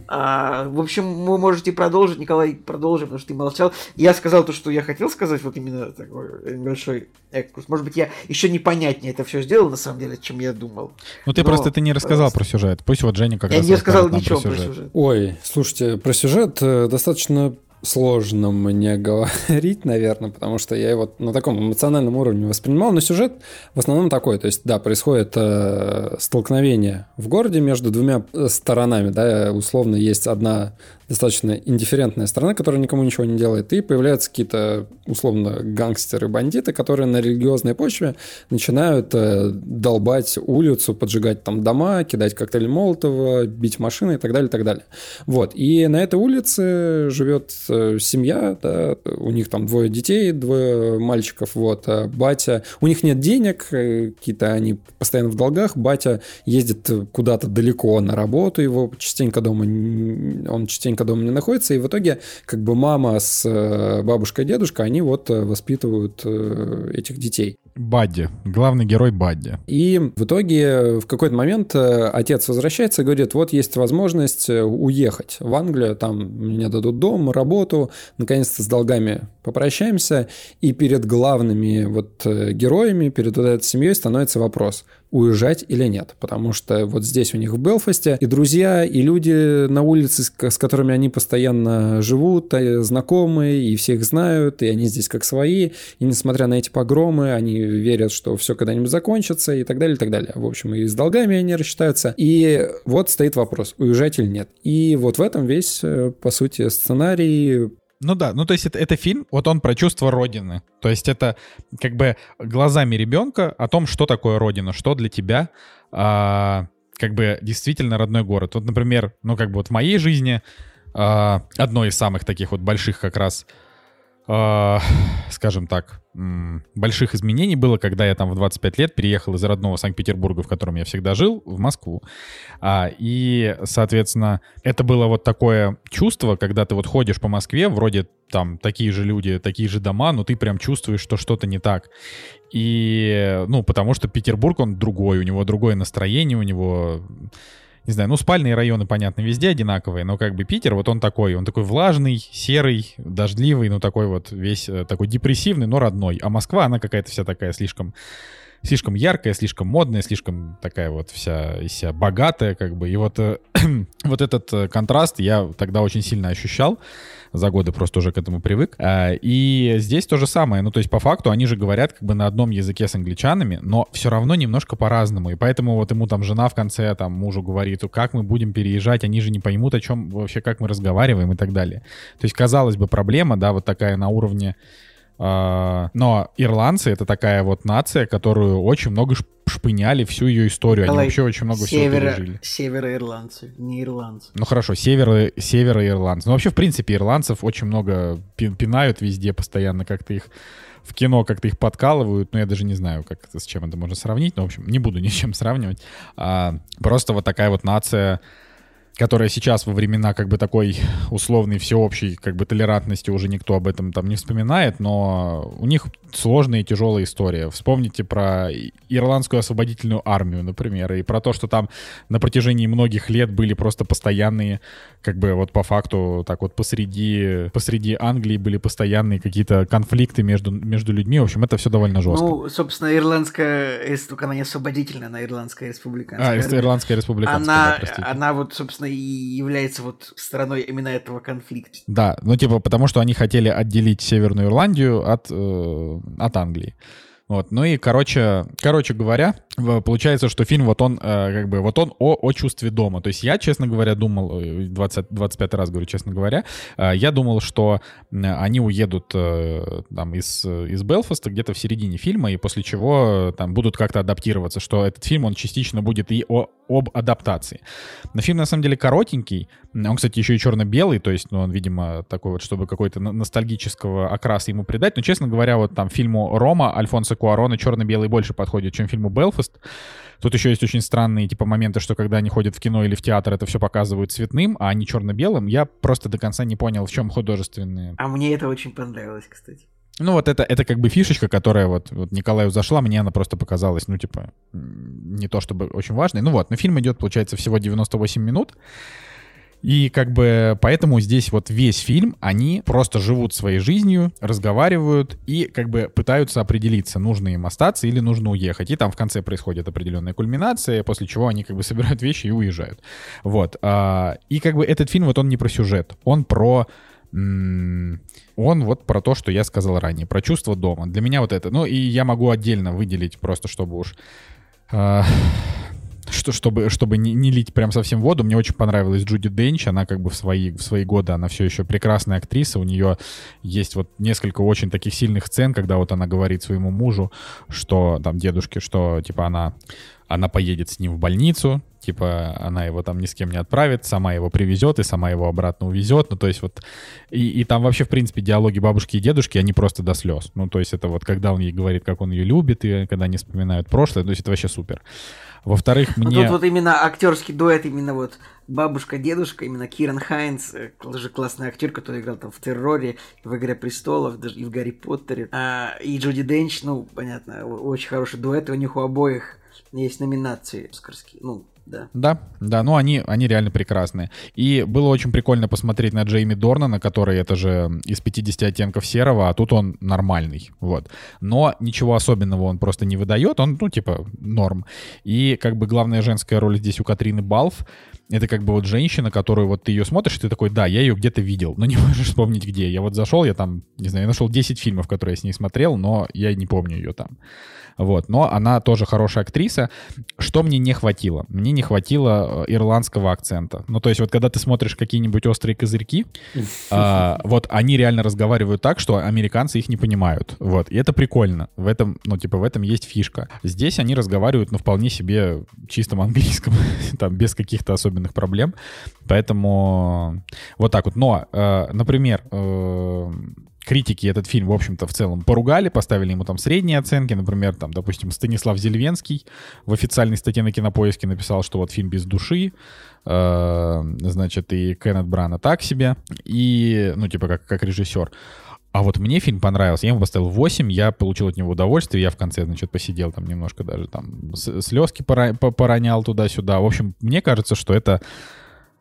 А, в общем, вы можете продолжить, Николай, продолжим, потому что ты молчал. Я сказал то, что я хотел сказать, вот именно такой небольшой экскурс. Может быть, я еще непонятнее это все сделал, на самом деле, чем я думал. Ну, ты Но, просто ты не рассказал про сюжет. Пусть вот Женя как я раз Я не сказал ничего про сюжет. про сюжет. Ой, слушайте, про сюжет э, достаточно сложно мне говорить, наверное, потому что я его на таком эмоциональном уровне воспринимал, но сюжет в основном такой, то есть, да, происходит э, столкновение в городе между двумя э, сторонами, да, условно есть одна достаточно индифферентная страна, которая никому ничего не делает, и появляются какие-то, условно, гангстеры-бандиты, которые на религиозной почве начинают э, долбать улицу, поджигать там дома, кидать коктейли Молотова, бить машины и так далее, и так далее. Вот. И на этой улице живет э, семья, да, у них там двое детей, двое мальчиков, вот, а батя, у них нет денег, э, какие-то они постоянно в долгах, батя ездит куда-то далеко на работу, его частенько дома, он частенько ребенка дома не находится, и в итоге как бы мама с э, бабушкой и дедушкой, они вот э, воспитывают э, этих детей. Бадди, главный герой Бадди. И в итоге в какой-то момент отец возвращается и говорит, вот есть возможность уехать в Англию, там мне дадут дом, работу, наконец-то с долгами попрощаемся, и перед главными вот героями, перед вот этой семьей становится вопрос, уезжать или нет. Потому что вот здесь у них в Белфасте и друзья, и люди на улице, с которыми они постоянно живут, и знакомые, и всех знают, и они здесь как свои. И несмотря на эти погромы, они верят, что все когда-нибудь закончится, и так далее, и так далее. В общем, и с долгами они рассчитаются. И вот стоит вопрос, уезжать или нет. И вот в этом весь, э, по сути, сценарий ну да, ну то есть это, это фильм, вот он про чувство Родины. То есть это как бы глазами ребенка о том, что такое Родина, что для тебя а, как бы действительно родной город. Вот, например, ну как бы вот в моей жизни а, одно из самых таких вот больших как раз э, скажем так, больших изменений было, когда я там в 25 лет переехал из родного Санкт-Петербурга, в котором я всегда жил, в Москву. А, и, соответственно, это было вот такое чувство, когда ты вот ходишь по Москве, вроде там такие же люди, такие же дома, но ты прям чувствуешь, что что-то не так. И, ну, потому что Петербург, он другой, у него другое настроение, у него не знаю, ну, спальные районы, понятно, везде одинаковые, но как бы Питер, вот он такой, он такой влажный, серый, дождливый, ну, такой вот весь э, такой депрессивный, но родной. А Москва, она какая-то вся такая слишком слишком яркая, слишком модная, слишком такая вот вся из себя богатая, как бы. И вот, э, вот этот э, контраст я тогда очень сильно ощущал за годы просто уже к этому привык. А, и здесь то же самое. Ну, то есть, по факту, они же говорят как бы на одном языке с англичанами, но все равно немножко по-разному. И поэтому вот ему там жена в конце, там, мужу говорит, как мы будем переезжать, они же не поймут, о чем вообще, как мы разговариваем и так далее. То есть, казалось бы, проблема, да, вот такая на уровне но ирландцы — это такая вот нация, которую очень много шпыняли всю ее историю. Они вообще очень много севера, всего пережили. Североирландцы, не ирландцы. Ну хорошо, север, североирландцы. Ну вообще, в принципе, ирландцев очень много пинают везде постоянно, как-то их в кино как-то их подкалывают, но я даже не знаю, как это, с чем это можно сравнить, но, в общем, не буду ни с чем сравнивать. А, просто вот такая вот нация которая сейчас во времена как бы такой условной всеобщей как бы толерантности уже никто об этом там не вспоминает, но у них сложная и тяжелая история. Вспомните про ирландскую освободительную армию, например, и про то, что там на протяжении многих лет были просто постоянные, как бы вот по факту так вот посреди, посреди Англии были постоянные какие-то конфликты между, между людьми. В общем, это все довольно жестко. Ну, собственно, ирландская, она не освободительная, она ирландская республиканская. А, ирландская республиканская, она, да, она вот, собственно, и является вот страной именно этого конфликта. Да, ну типа потому что они хотели отделить Северную Ирландию от, э, от Англии. Вот, ну и, короче, короче говоря, получается, что фильм вот он, э, как бы, вот он о, о чувстве дома. То есть я, честно говоря, думал, 20, 25 раз говорю, честно говоря, э, я думал, что они уедут э, там из, из Белфаста где-то в середине фильма, и после чего там будут как-то адаптироваться, что этот фильм, он частично будет и о, об адаптации. Но фильм, на самом деле, коротенький. Он, кстати, еще и черно-белый, то есть, ну, он, видимо, такой вот, чтобы какой-то ностальгического окраса ему придать. Но, честно говоря, вот там фильму «Рома» Альфонсо Куарона черно-белый больше подходит, чем фильму «Белфаст». Тут еще есть очень странные типа моменты, что когда они ходят в кино или в театр, это все показывают цветным, а не черно-белым. Я просто до конца не понял, в чем художественные. А мне это очень понравилось, кстати. Ну вот это, это как бы фишечка, которая вот, вот Николаю зашла, мне она просто показалась, ну типа, не то чтобы очень важной. Ну вот, но фильм идет, получается, всего 98 минут. И как бы поэтому здесь вот весь фильм, они просто живут своей жизнью, разговаривают и как бы пытаются определиться, нужно им остаться или нужно уехать. И там в конце происходит определенная кульминация, после чего они как бы собирают вещи и уезжают. Вот. А, и как бы этот фильм, вот он не про сюжет, он про он вот про то, что я сказал ранее, про чувство дома. Для меня вот это. Ну, и я могу отдельно выделить, просто чтобы уж э, что, чтобы, чтобы не, не лить прям совсем воду, мне очень понравилась Джуди Денч, она как бы в свои, в свои годы, она все еще прекрасная актриса, у нее есть вот несколько очень таких сильных сцен, когда вот она говорит своему мужу, что, там, дедушке, что, типа, она она поедет с ним в больницу, типа она его там ни с кем не отправит, сама его привезет и сама его обратно увезет. Ну, то есть вот... И, и там вообще, в принципе, диалоги бабушки и дедушки, они просто до слез. Ну, то есть это вот когда он ей говорит, как он ее любит, и когда они вспоминают прошлое, то есть это вообще супер. Во-вторых, мне... Ну, тут вот именно актерский дуэт, именно вот бабушка-дедушка, именно Киран Хайнс, тоже э, классный актер, который играл там в «Терроре», в «Игре престолов», даже и в «Гарри Поттере». А, и Джуди Денч, ну, понятно, очень хороший дуэт, и у них у обоих есть номинации оскарские, ну, да. Да, да, ну они, они реально прекрасные. И было очень прикольно посмотреть на Джейми Дорнана, который это же из 50 оттенков серого, а тут он нормальный, вот. Но ничего особенного он просто не выдает, он, ну, типа, норм. И как бы главная женская роль здесь у Катрины Балф, это как бы вот женщина, которую вот ты ее смотришь, и ты такой, да, я ее где-то видел, но не можешь вспомнить где. Я вот зашел, я там, не знаю, я нашел 10 фильмов, которые я с ней смотрел, но я не помню ее там. Вот. Но она тоже хорошая актриса. Что мне не хватило? Мне не хватило э, ирландского акцента. Ну, то есть вот когда ты смотришь какие-нибудь острые козырьки, а, вот они реально разговаривают так, что американцы их не понимают. Вот. И это прикольно. В этом, ну, типа, в этом есть фишка. Здесь они разговаривают, ну, вполне себе чистом английском, там, без каких-то особенных проблем. Поэтому вот так вот. Но, э, например, э, критики этот фильм, в общем-то, в целом поругали, поставили ему там средние оценки. Например, там, допустим, Станислав Зельвенский в официальной статье на Кинопоиске написал, что вот фильм без души, э, значит, и Кеннет Брана так себе, и, ну, типа, как, как режиссер. А вот мне фильм понравился. Я ему поставил 8, я получил от него удовольствие. Я в конце, значит, посидел там немножко даже там слезки пора, поронял туда-сюда. В общем, мне кажется, что это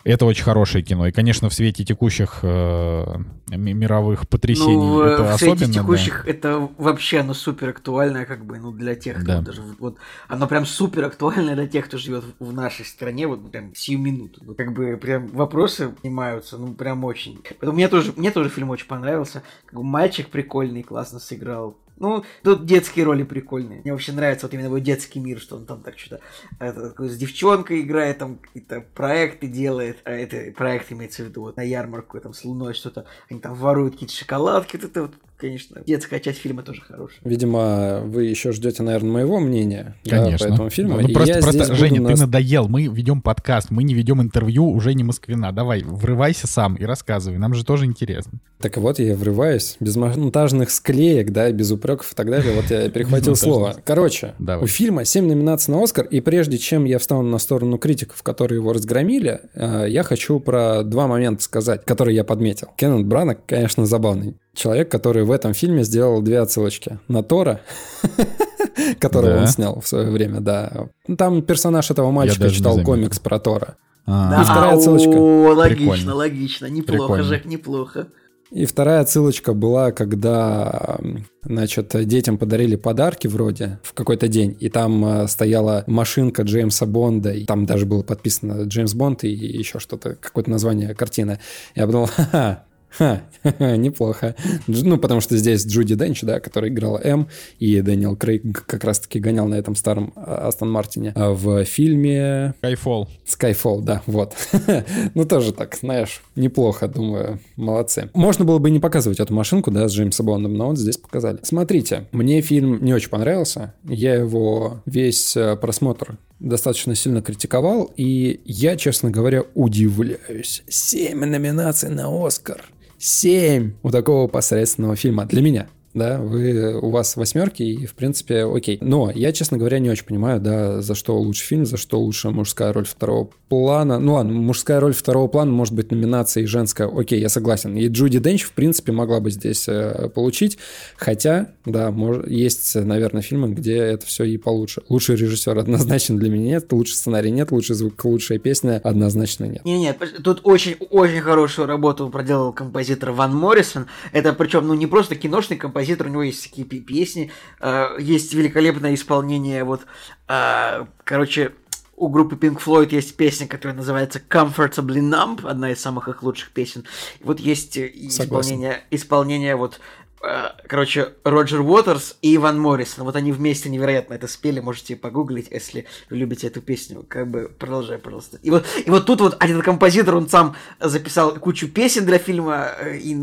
Это очень хорошее кино. И, конечно, в свете текущих э, мировых потрясений ну, это в особенно. В свете текущих да. это вообще оно супер актуальное, как бы, ну, для тех, кто да. даже вот оно прям супер актуальное для тех, кто живет в нашей стране, вот прям сию минуту. Ну, как бы прям вопросы поднимаются, ну, прям очень. Поэтому мне тоже, мне тоже фильм очень понравился. Как бы мальчик прикольный, классно сыграл. Ну, тут детские роли прикольные. Мне вообще нравится вот именно его детский мир, что он там так что-то это, с девчонкой играет, там какие-то проекты делает. А это проект имеется в виду вот на ярмарку, там с луной что-то. Они там воруют какие-то шоколадки. Вот это вот конечно, детская часть фильма тоже хорошая. Видимо, вы еще ждете, наверное, моего мнения конечно. Да, по этому фильму. Ну, просто, просто Женя, нас... ты надоел. Мы ведем подкаст, мы не ведем интервью уже не Москвина. Давай, врывайся сам и рассказывай. Нам же тоже интересно. Так вот, я врываюсь. Без монтажных склеек, да, без упреков и так далее. Вот я перехватил слово. Короче, у фильма 7 номинаций на Оскар, и прежде чем я встану на сторону критиков, которые его разгромили, э, я хочу про два момента сказать, которые я подметил. Кеннет Бранок, конечно, забавный человек, который в этом фильме сделал две отсылочки на Тора, который он снял в свое время, да. Там персонаж этого мальчика читал комикс про Тора. А. И вторая отсылочка. логично, логично. Неплохо, Жек, неплохо. И вторая отсылочка была, когда, значит, детям подарили подарки вроде в какой-то день, и там э, стояла машинка Джеймса Бонда, и там даже было подписано Джеймс Бонд и еще что-то, какое-то название картины. Я подумал, ха-ха, Ха, неплохо. Ну, потому что здесь Джуди Денч, да, который играла М, и Дэниел Крейг как раз-таки гонял на этом старом а, Астон Мартине а в фильме... Skyfall. Skyfall, да, вот. ну, тоже так, знаешь, неплохо, думаю, молодцы. Можно было бы не показывать эту машинку, да, с Джеймсом Бондом, но вот здесь показали. Смотрите, мне фильм не очень понравился. Я его весь э, просмотр достаточно сильно критиковал, и я, честно говоря, удивляюсь. Семь номинаций на Оскар. Семь у такого посредственного фильма для меня да, вы, у вас восьмерки, и, в принципе, окей. Но я, честно говоря, не очень понимаю, да, за что лучше фильм, за что лучше мужская роль второго плана. Ну ладно, мужская роль второго плана может быть номинация и женская, окей, я согласен. И Джуди Денч, в принципе, могла бы здесь э, получить, хотя, да, мож, есть, наверное, фильмы, где это все и получше. Лучший режиссер однозначно для меня нет, лучший сценарий нет, лучший звук, лучшая песня однозначно нет. Нет, тут очень, очень хорошую работу проделал композитор Ван Моррисон. Это причем, ну, не просто киношный композитор, композитор, у него есть такие песни, э, есть великолепное исполнение, вот, э, короче, у группы Pink Floyd есть песня, которая называется Comfortably Numb, одна из самых их лучших песен. И вот есть исполнение, исполнение вот Э, короче, Роджер Уотерс и Иван Моррисон. Вот они вместе невероятно это спели, можете погуглить, если вы любите эту песню. Как бы продолжай, пожалуйста. И вот, и вот тут вот один композитор, он сам записал кучу песен для фильма, э, и,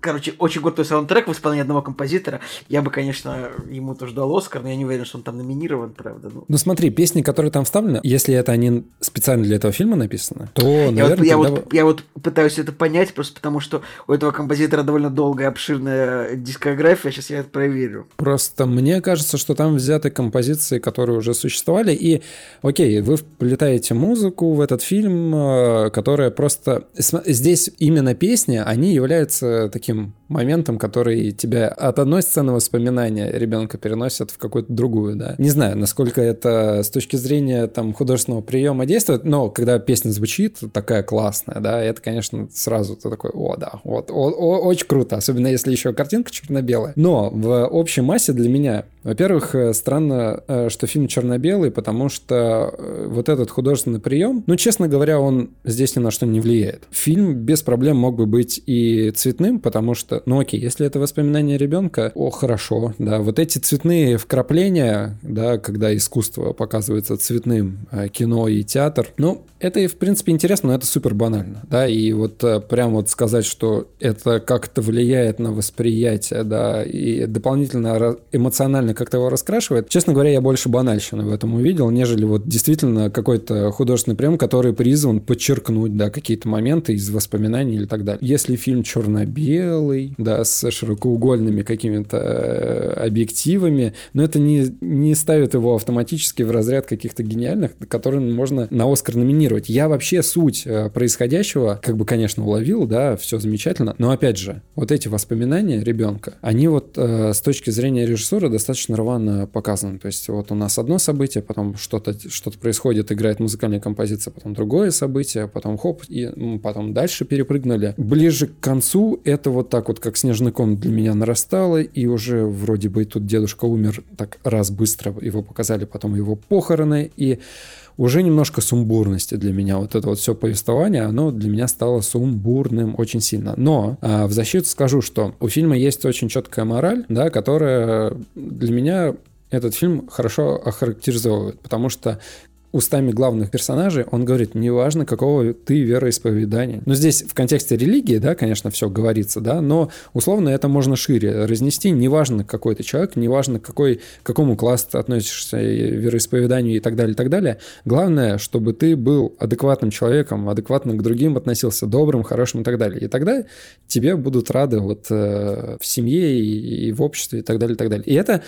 короче, очень крутой саундтрек в исполнении одного композитора. Я бы, конечно, ему тоже дал Оскар, но я не уверен, что он там номинирован, правда. Ну, ну смотри, песни, которые там вставлены, если это они специально для этого фильма написаны, то, наверное, я, вот, я, вот, я вот пытаюсь это понять, просто потому что у этого композитора довольно долгая, обширная дискография, сейчас я это проверю. Просто мне кажется, что там взяты композиции, которые уже существовали, и, окей, вы вплетаете музыку в этот фильм, э, которая просто... Здесь именно песни, они являются таким моментом, который тебя от одной сцены воспоминания ребенка переносят в какую-то другую, да. Не знаю, насколько это с точки зрения там художественного приема действует, но когда песня звучит такая классная, да, это, конечно, сразу ты такой, о, да, вот, о, о, очень круто, особенно если еще картинка черно-белая. Но в общей массе для меня, во-первых, э, странно, э, что фильм черно-белый, потому что э, вот этот художественный прием, ну, честно говоря, он здесь ни на что не влияет. Фильм без проблем мог бы быть и цветным, потому что ну окей, если это воспоминание ребенка, о, хорошо, да, вот эти цветные вкрапления, да, когда искусство показывается цветным, э, кино и театр, ну, это, в принципе, интересно, но это супер банально, да, и вот э, прям вот сказать, что это как-то влияет на восприятие, да, и дополнительно эмоционально как-то его раскрашивает, честно говоря, я больше банальщины в этом увидел, нежели вот действительно какой-то художественный прием, который призван подчеркнуть, да, какие-то моменты из воспоминаний или так далее. Если фильм черно-белый, да, с широкоугольными какими-то э, объективами, но это не, не ставит его автоматически в разряд каких-то гениальных, которые можно на Оскар номинировать. Я вообще суть э, происходящего, как бы, конечно, уловил, да, все замечательно, но опять же, вот эти воспоминания ребенка, они вот э, с точки зрения режиссера достаточно рвано показаны. То есть вот у нас одно событие, потом что-то что происходит, играет музыкальная композиция, потом другое событие, потом хоп, и потом дальше перепрыгнули. Ближе к концу это вот так вот, как снежный ком для меня нарастало, и уже вроде бы тут дедушка умер так раз быстро, его показали, потом его похороны, и уже немножко сумбурности для меня. Вот это вот все повествование, оно для меня стало сумбурным очень сильно. Но а, в защиту скажу, что у фильма есть очень четкая мораль, да, которая для меня этот фильм хорошо охарактеризовывает, потому что устами главных персонажей он говорит, неважно, какого ты вероисповедания. Но здесь в контексте религии, да, конечно, все говорится, да, но условно это можно шире разнести, неважно, какой ты человек, неважно, какой, к какому классу ты относишься, вероисповеданию и так далее, и так далее. Главное, чтобы ты был адекватным человеком, адекватно к другим относился, добрым, хорошим и так далее. И тогда тебе будут рады вот э, в семье и, и в обществе и так далее, и так далее. И это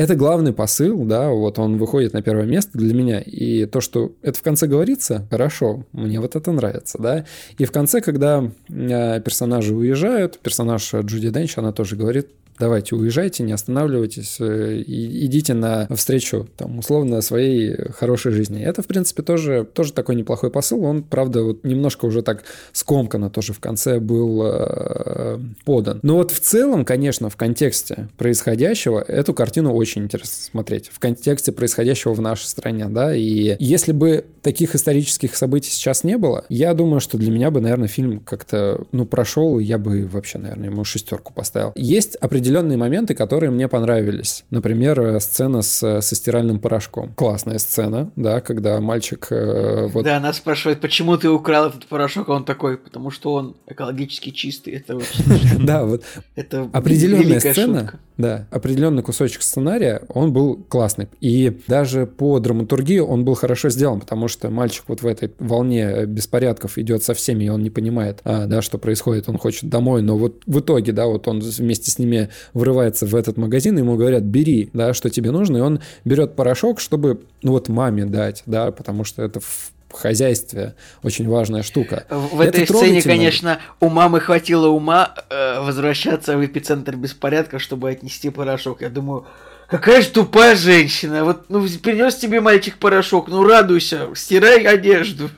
это главный посыл, да, вот он выходит на первое место для меня. И то, что это в конце говорится, хорошо, мне вот это нравится, да. И в конце, когда э, персонажи уезжают, персонаж Джуди Денч, она тоже говорит, давайте уезжайте, не останавливайтесь, э, идите на встречу, там, условно, своей хорошей жизни. Это, в принципе, тоже, тоже такой неплохой посыл. Он, правда, вот немножко уже так скомканно тоже в конце был э, подан. Но вот в целом, конечно, в контексте происходящего эту картину очень интересно смотреть. В контексте происходящего в нашей стране, да, и если бы таких исторических событий сейчас не было, я думаю, что для меня бы, наверное, фильм как-то, ну, прошел, я бы вообще, наверное, ему шестерку поставил. Есть определенные определенные моменты, которые мне понравились. Например, э, сцена с, со стиральным порошком. Классная сцена, да, когда мальчик... Э, вот... Да, она спрашивает, почему ты украл этот порошок, а он такой, потому что он экологически чистый. Это очень Да, вот определенная сцена, да, определенный кусочек сценария, он был классный. И даже по драматургии он был хорошо сделан, потому что мальчик вот в этой волне беспорядков идет со всеми, и он не понимает, а, да, что происходит, он хочет домой, но вот в итоге, да, вот он вместе с ними врывается в этот магазин, ему говорят, бери, да, что тебе нужно, и он берет порошок, чтобы, ну вот маме дать, да, потому что это в хозяйстве очень важная штука. В это этой сцене, конечно, у мамы хватило ума э, возвращаться в эпицентр беспорядка, чтобы отнести порошок. Я думаю, какая же тупая женщина. Вот, ну, принес тебе мальчик порошок, ну, радуйся, стирай одежду.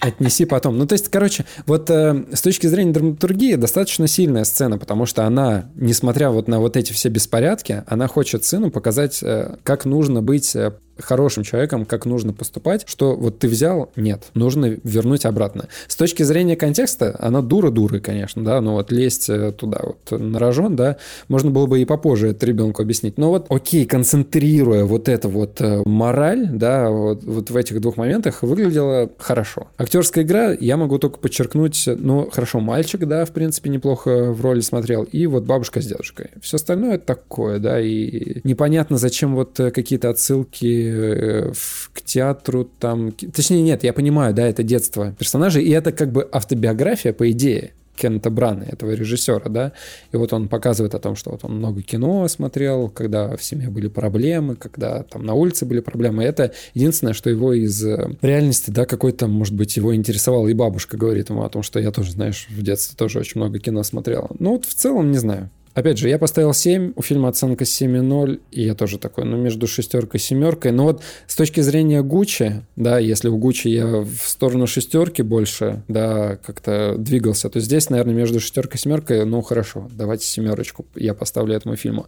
Отнеси потом. Ну, то есть, короче, вот э, с точки зрения драматургии достаточно сильная сцена, потому что она, несмотря вот на вот эти все беспорядки, она хочет сыну показать, э, как нужно быть э, хорошим человеком, как нужно поступать, что вот ты взял, нет, нужно вернуть обратно. С точки зрения контекста, она дура дуры, конечно, да, но вот лезть э, туда вот на рожон, да, можно было бы и попозже это ребенку объяснить. Но вот, окей, концентрируя вот это вот э, мораль, да, вот, вот в этих двух моментах выглядело хорошо. Актерская игра, я могу только подчеркнуть, ну, хорошо, мальчик, да, в принципе, неплохо в роли смотрел, и вот бабушка с дедушкой. Все остальное такое, да, и непонятно, зачем вот э, какие-то отсылки Э, к театру там... Точнее, нет, я понимаю, да, это детство персонажей, и это как бы автобиография, по идее, Кента Брана, этого режиссера, да, и вот он показывает о том, что вот он много кино смотрел, когда в семье были проблемы, когда там на улице были проблемы, это единственное, что его из э, реальности, да, какой-то, может быть, его интересовало, и бабушка говорит ему о том, что я тоже, знаешь, в детстве тоже очень много кино смотрела. Ну вот в целом, не знаю, Опять же, я поставил 7, у фильма оценка 7,0, и я тоже такой, ну, между шестеркой и семеркой. Но вот с точки зрения Гуччи, да, если у Гуччи я в сторону шестерки больше, да, как-то двигался, то здесь, наверное, между шестеркой и семеркой, ну, хорошо, давайте семерочку я поставлю этому фильму.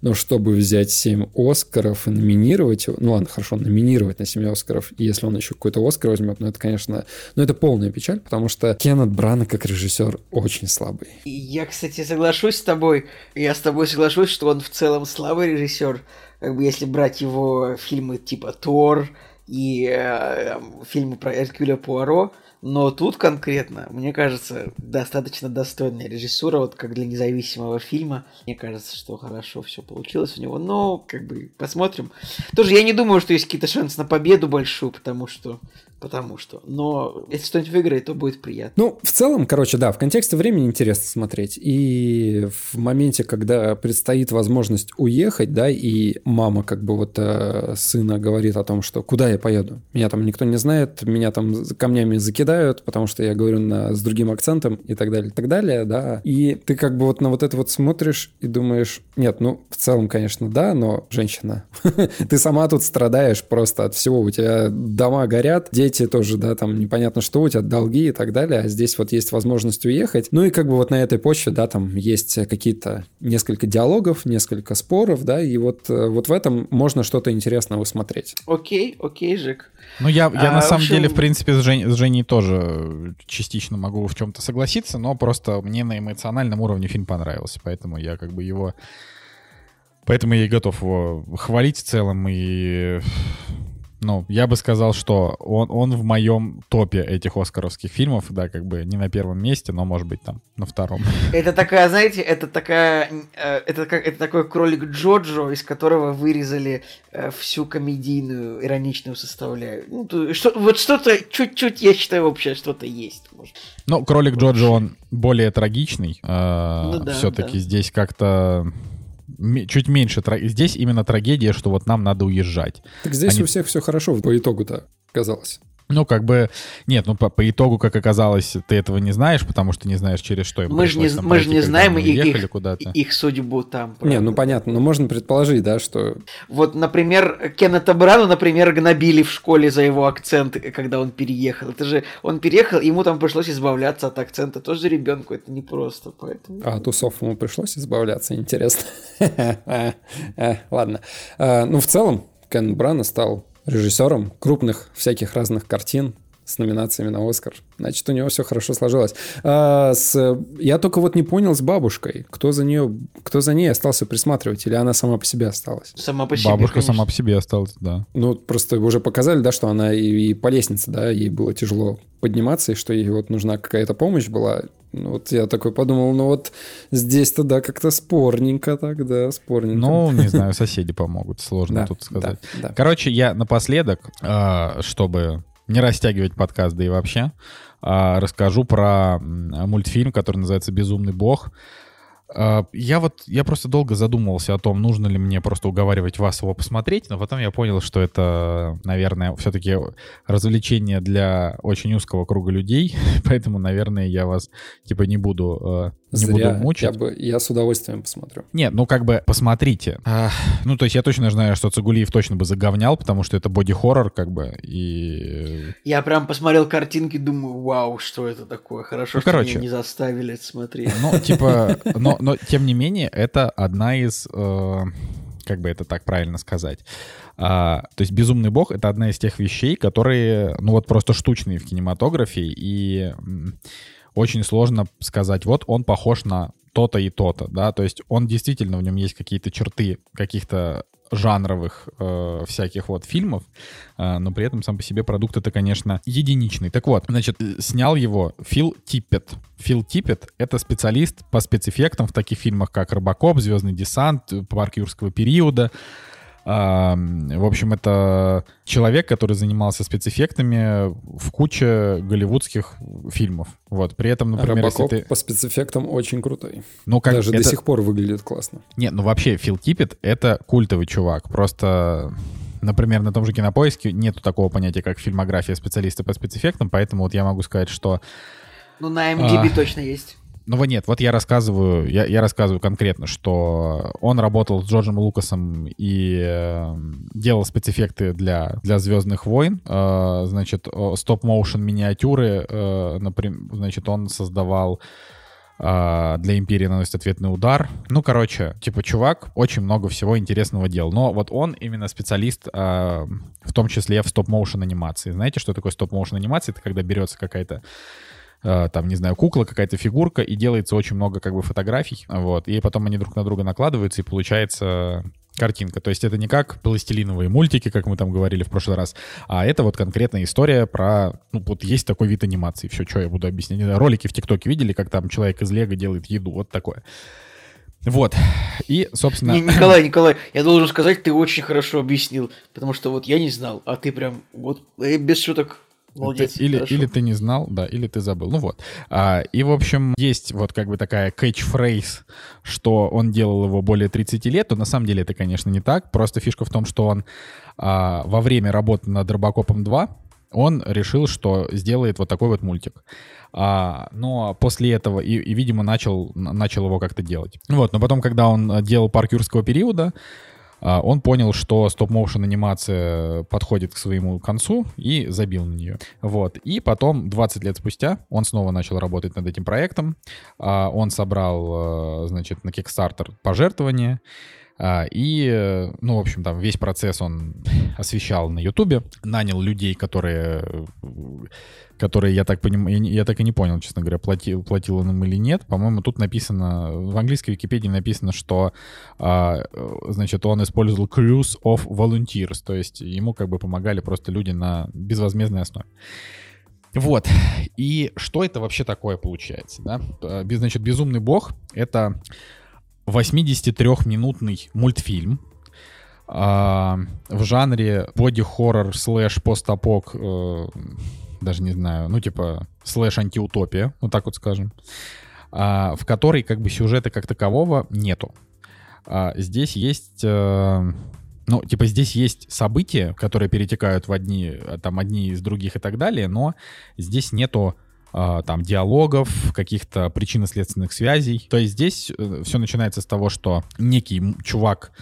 Но чтобы взять 7 Оскаров и номинировать его, ну, ладно, хорошо, номинировать на 7 Оскаров, и если он еще какой-то Оскар возьмет, ну, это, конечно, ну, это полная печаль, потому что Кеннет Брана как режиссер очень слабый. Я, кстати, соглашусь с тобой, я с тобой соглашусь, что он в целом слабый режиссер. Как бы если брать его фильмы типа Тор и э, фильмы про Эркюля Пуаро, Но тут конкретно, мне кажется, достаточно достойная режиссура, вот как для независимого фильма. Мне кажется, что хорошо все получилось у него. Но, как бы, посмотрим. Тоже я не думаю, что есть какие-то шансы на победу большую, потому что потому что. Но если что-нибудь выиграет, то будет приятно. Ну, в целом, короче, да, в контексте времени интересно смотреть. И в моменте, когда предстоит возможность уехать, да, и мама как бы вот э, сына говорит о том, что куда я поеду? Меня там никто не знает, меня там камнями закидают, потому что я говорю на, с другим акцентом и так далее, и так далее, да. И ты как бы вот на вот это вот смотришь и думаешь, нет, ну, в целом, конечно, да, но женщина, ты сама тут страдаешь просто от всего. У тебя дома горят, дети дети тоже, да, там непонятно что, у тебя долги и так далее, а здесь вот есть возможность уехать. Ну и как бы вот на этой почве, да, там есть какие-то несколько диалогов, несколько споров, да, и вот, э, вот в этом можно что-то интересное усмотреть. Окей, окей, Жек. Ну, я, я а, на самом общем... деле, в принципе, с, Жень, с Женей тоже частично могу в чем-то согласиться, но просто мне на эмоциональном уровне фильм понравился, поэтому я как бы его... Поэтому я и готов его хвалить в целом и ну, я бы сказал, что он, он в моем топе этих оскаровских фильмов, да, как бы не на первом месте, но, может быть, там, на втором. Это такая, знаете, это такая, э, это, как, это такой кролик Джоджо, из которого вырезали э, всю комедийную, ироничную составляющую. Ну, что, вот что-то, чуть-чуть, я считаю, вообще что-то есть. Может. Ну, кролик Джоджо, он более трагичный. Э, ну, да, Все-таки да. здесь как-то чуть меньше. Здесь именно трагедия, что вот нам надо уезжать. Так здесь Они... у всех все хорошо по итогу-то казалось. Ну, как бы, нет, ну, по, по итогу, как оказалось, ты этого не знаешь, потому что не знаешь, через что им Мы же не, мы же не знаем их, их судьбу там. Правда. Не, ну, понятно, но можно предположить, да, что... Вот, например, Кеннета Брану, например, гнобили в школе за его акцент, когда он переехал. Это же, он переехал, ему там пришлось избавляться от акцента. Тоже ребенку это непросто, поэтому... А от усов ему пришлось избавляться, интересно. Э, ладно. Э, ну, в целом, Кен Брана стал режиссером крупных всяких разных картин с номинациями на Оскар. Значит, у него все хорошо сложилось. А, с, я только вот не понял с бабушкой, кто за нее, кто за ней остался присматривать, или она сама по себе осталась? Сама по себе. Бабушка конечно. сама по себе осталась, да. Ну, просто уже показали, да, что она и, и по лестнице, да, ей было тяжело подниматься, и что ей вот нужна какая-то помощь была. Ну, вот я такой подумал, ну вот здесь-то, да, как-то спорненько тогда, спорненько. Ну, не знаю, соседи помогут, сложно тут сказать. Короче, я напоследок, а, чтобы не растягивать подкаст, да и вообще, расскажу про мультфильм, который называется «Безумный бог». А, я вот, я просто долго задумывался о том, нужно ли мне просто уговаривать вас его посмотреть, но потом я понял, что это, наверное, все-таки развлечение для очень узкого круга людей, поэтому, наверное, я вас, типа, не буду, э, не Зря. буду мучить. Я, бы, я с удовольствием посмотрю. Нет, ну, как бы, посмотрите. А, ну, то есть я точно знаю, что Цигулиев точно бы заговнял, потому что это боди-хоррор, как бы, и... Я прям посмотрел картинки, думаю, вау, что это такое, хорошо, ну, что короче, меня не заставили это смотреть. Ну, типа, но но тем не менее, это одна из... Э, как бы это так правильно сказать. А, то есть «Безумный бог» — это одна из тех вещей, которые, ну вот просто штучные в кинематографе, и очень сложно сказать, вот он похож на то-то и то-то, да, то есть он действительно, в нем есть какие-то черты каких-то жанровых э, всяких вот фильмов, э, но при этом сам по себе продукт это, конечно, единичный. Так вот, значит, снял его Фил Типпет. Фил Типпет — это специалист по спецэффектам в таких фильмах, как «Робокоп», «Звездный десант», «Парк юрского периода», в общем, это человек, который занимался спецэффектами в куче голливудских фильмов. Вот, при этом, например, если ты... по спецэффектам очень крутой. Ну, как Даже это... до сих пор выглядит классно. Нет, ну вообще, Фил Типпет — это культовый чувак. Просто Например, на том же кинопоиске нету такого понятия, как фильмография специалиста по спецэффектам, поэтому вот я могу сказать, что... Ну, на MDB а... точно есть. Ну вот нет, вот я рассказываю, я, я рассказываю конкретно, что он работал с Джорджем Лукасом и э, делал спецэффекты для, для «Звездных войн». Э, значит, стоп-моушен миниатюры, э, например, значит, он создавал э, для Империи наносит ответный удар. Ну, короче, типа, чувак очень много всего интересного делал. Но вот он именно специалист, э, в том числе в стоп-моушен анимации. Знаете, что такое стоп-моушен анимация? Это когда берется какая-то там, не знаю, кукла, какая-то фигурка, и делается очень много как бы фотографий, вот, и потом они друг на друга накладываются, и получается картинка. То есть это не как пластилиновые мультики, как мы там говорили в прошлый раз, а это вот конкретная история про... Ну, вот есть такой вид анимации. Все, что я буду объяснять. Ролики в ТикТоке видели, как там человек из Лего делает еду. Вот такое. Вот. И, собственно... Не, Николай, Николай, я должен сказать, ты очень хорошо объяснил, потому что вот я не знал, а ты прям вот э, без шуток Молодец, ты, или, или ты не знал, да, или ты забыл. Ну вот. А, и, в общем, есть вот как бы такая catchphrase, что он делал его более 30 лет, то на самом деле это, конечно, не так. Просто фишка в том, что он а, во время работы над Робокопом 2 он решил, что сделает вот такой вот мультик. А, но после этого, и, и видимо, начал, начал его как-то делать. Вот, но потом, когда он делал парк юрского периода, он понял, что стоп-моушен анимация подходит к своему концу и забил на нее. Вот. И потом, 20 лет спустя, он снова начал работать над этим проектом. А, он собрал, э, значит, на Kickstarter пожертвования. А, и, ну, в общем, там весь процесс он освещал на Ютубе, нанял людей, которые, которые я так понимаю, я так и не понял, честно говоря, платил, платил он им или нет. По-моему, тут написано, в английской Википедии написано, что, а, значит, он использовал cruise of volunteers, то есть ему как бы помогали просто люди на безвозмездной основе. Вот. И что это вообще такое получается, да? А, значит, «Безумный бог» — это 83-минутный мультфильм э, в жанре боди-хоррор слэш постапок, э, даже не знаю, ну типа слэш антиутопия, вот так вот скажем, э, в которой как бы сюжета как такового нету. Э, здесь есть... Э, ну, типа здесь есть события, которые перетекают в одни, там, одни из других и так далее, но здесь нету а, там диалогов, каких-то причинно-следственных связей. То есть здесь э, все начинается с того, что некий чувак,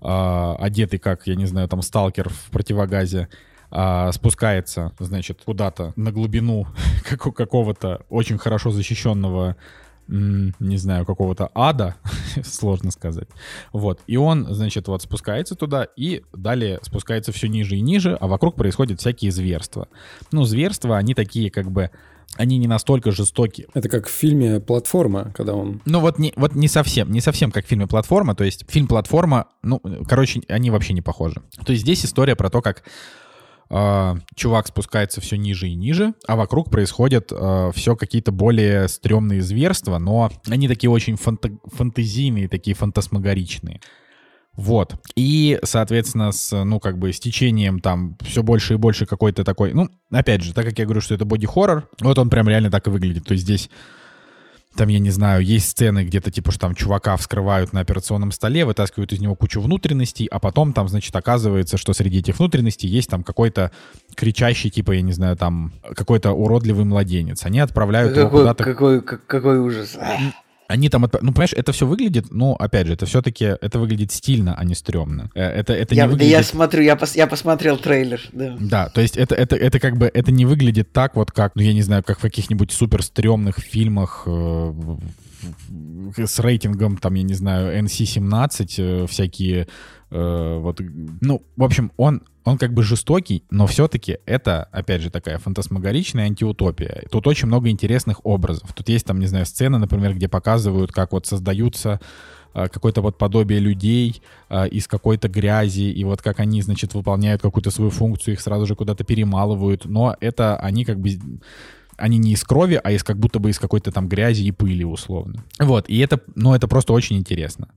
а, одетый как, я не знаю, там сталкер в противогазе, а, спускается, значит, куда-то на глубину какого-то очень хорошо защищенного не знаю, какого-то ада, сложно сказать. Вот. И он, значит, вот спускается туда и далее спускается все ниже и ниже, а вокруг происходят всякие зверства. Ну, зверства, они такие как бы они не настолько жестокие. Это как в фильме «Платформа», когда он... Ну вот не, вот не совсем, не совсем как в фильме «Платформа», то есть фильм «Платформа», ну, короче, они вообще не похожи. То есть здесь история про то, как э, чувак спускается все ниже и ниже, а вокруг происходят э, все какие-то более стрёмные зверства, но они такие очень фанта- фантазийные, такие фантасмагоричные. Вот. И, соответственно, с, ну, как бы, с течением там все больше и больше какой-то такой... Ну, опять же, так как я говорю, что это боди-хоррор, вот он прям реально так и выглядит. То есть здесь там, я не знаю, есть сцены где-то, типа, что там чувака вскрывают на операционном столе, вытаскивают из него кучу внутренностей, а потом там, значит, оказывается, что среди этих внутренностей есть там какой-то кричащий, типа, я не знаю, там, какой-то уродливый младенец. Они отправляют какой, его куда-то... Какой, какой ужас. Они там, отп... ну, понимаешь, это все выглядит, ну, опять же, это все-таки, это выглядит стильно, а не стрёмно. Э, это, это я, не выглядит... Да я смотрю, я, пос, я посмотрел трейлер, да. Да, то есть это, это, это как бы, это не выглядит так вот, как, ну, я не знаю, как в каких-нибудь супер стрёмных фильмах э, с рейтингом, там, я не знаю, NC-17, э, всякие Э, вот, ну, в общем, он, он как бы жестокий, но все-таки это, опять же, такая фантасмагоричная антиутопия. Тут очень много интересных образов. Тут есть там, не знаю, сцены, например, где показывают, как вот создаются э, какое-то вот подобие людей э, из какой-то грязи, и вот как они, значит, выполняют какую-то свою функцию, их сразу же куда-то перемалывают, но это они как бы они не из крови, а из как будто бы из какой-то там грязи и пыли условно. Вот, и это, ну, это просто очень интересно.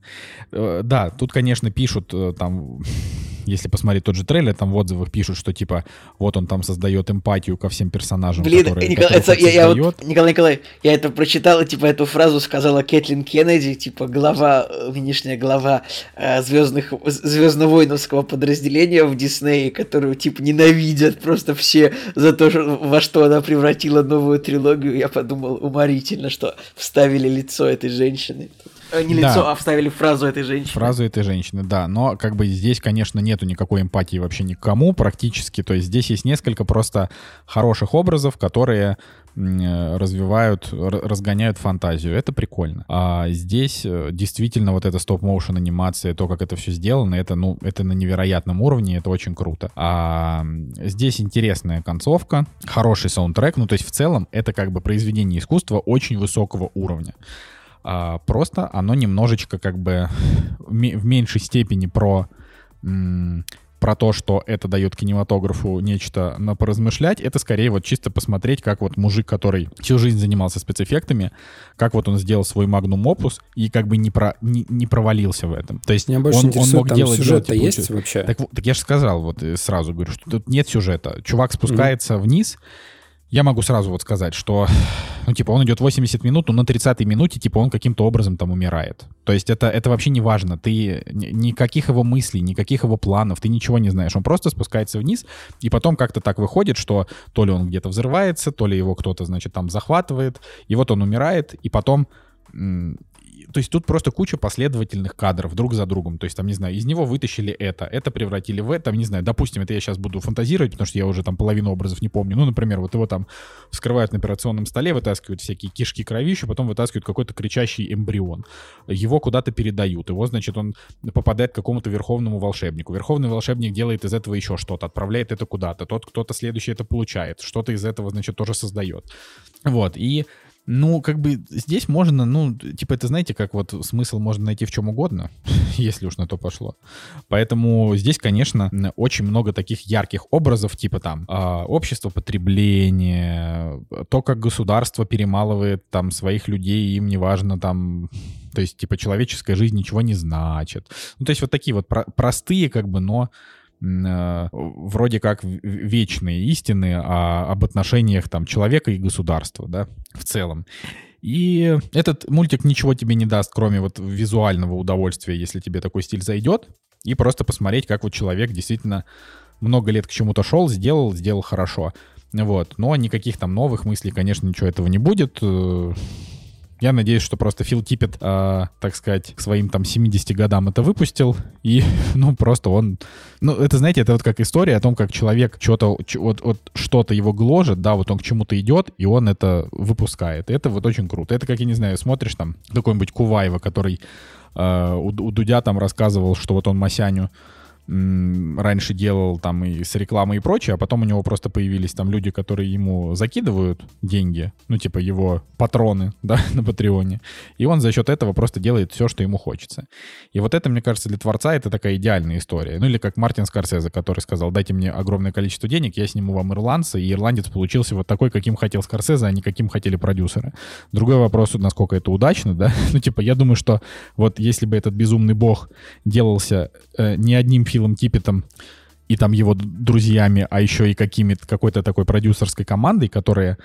Э, да, тут, конечно, пишут э, там если посмотреть тот же трейлер, там в отзывах пишут, что типа вот он там создает эмпатию ко всем персонажам, Блин, которые, Николай, это, я, я вот, Николай Николай, я это прочитал, типа эту фразу сказала Кэтлин Кеннеди, типа глава, нынешняя глава э, звездных, звездно-воиновского подразделения в Диснее, которую типа ненавидят просто все за то, что, во что она превратила новую трилогию. Я подумал, уморительно, что вставили лицо этой женщины. Э, не лицо, да. а вставили фразу этой женщины. Фразу этой женщины, да. Но как бы здесь, конечно, нету никакой эмпатии вообще никому практически. То есть здесь есть несколько просто хороших образов, которые э, развивают, разгоняют фантазию. Это прикольно. А здесь э, действительно вот эта стоп-моушен анимация, то, как это все сделано, это, ну, это на невероятном уровне, это очень круто. А здесь интересная концовка, хороший саундтрек, ну, то есть в целом это как бы произведение искусства очень высокого уровня. А, просто оно немножечко как бы в меньшей степени про про то, что это дает кинематографу нечто на поразмышлять, это скорее вот чисто посмотреть, как вот мужик, который всю жизнь занимался спецэффектами, как вот он сделал свой магнум опус и как бы не, про, не, не провалился в этом. То есть Меня больше он, он мог там делать сюжет-то типа, есть вообще? Так, так я же сказал, вот сразу говорю, что тут нет сюжета. Чувак спускается mm-hmm. вниз, я могу сразу вот сказать, что, ну, типа, он идет 80 минут, но на 30-й минуте, типа, он каким-то образом там умирает. То есть это, это вообще не важно. Ты никаких его мыслей, никаких его планов, ты ничего не знаешь. Он просто спускается вниз, и потом как-то так выходит, что то ли он где-то взрывается, то ли его кто-то, значит, там захватывает, и вот он умирает, и потом то есть тут просто куча последовательных кадров друг за другом. То есть там, не знаю, из него вытащили это, это превратили в это, не знаю, допустим, это я сейчас буду фантазировать, потому что я уже там половину образов не помню. Ну, например, вот его там вскрывают на операционном столе, вытаскивают всякие кишки, кровищу, потом вытаскивают какой-то кричащий эмбрион. Его куда-то передают. Его, значит, он попадает к какому-то верховному волшебнику. Верховный волшебник делает из этого еще что-то, отправляет это куда-то. Тот, кто-то следующий это получает. Что-то из этого, значит, тоже создает. Вот. И ну, как бы здесь можно, ну, типа, это знаете, как вот смысл можно найти в чем угодно, если уж на то пошло. Поэтому здесь, конечно, очень много таких ярких образов, типа там э, общество потребления, то, как государство перемалывает там своих людей, им неважно там то есть, типа, человеческая жизнь ничего не значит. Ну, то есть, вот такие вот про- простые, как бы, но вроде как вечные истины о, об отношениях там человека и государства, да, в целом. И этот мультик ничего тебе не даст, кроме вот визуального удовольствия, если тебе такой стиль зайдет, и просто посмотреть, как вот человек действительно много лет к чему-то шел, сделал, сделал хорошо. Вот. Но никаких там новых мыслей, конечно, ничего этого не будет. Я надеюсь, что просто Фил Типпет, э, так сказать, к своим там 70 годам это выпустил, и, ну, просто он... Ну, это, знаете, это вот как история о том, как человек что-то, вот, вот что-то его гложет, да, вот он к чему-то идет, и он это выпускает. Это вот очень круто. Это как, я не знаю, смотришь там какой-нибудь Куваева, который э, у, у Дудя там рассказывал, что вот он Масяню раньше делал там и с рекламой и прочее, а потом у него просто появились там люди, которые ему закидывают деньги, ну, типа его патроны, да, на Патреоне, и он за счет этого просто делает все, что ему хочется. И вот это, мне кажется, для творца это такая идеальная история. Ну, или как Мартин Скорсезе, который сказал, дайте мне огромное количество денег, я сниму вам ирландца, и ирландец получился вот такой, каким хотел Скорсезе, а не каким хотели продюсеры. Другой вопрос, насколько это удачно, да, ну, типа, я думаю, что вот если бы этот безумный бог делался э, не одним Филом Типпетом и там его друзьями, а еще и какими-то какой-то такой продюсерской командой, которые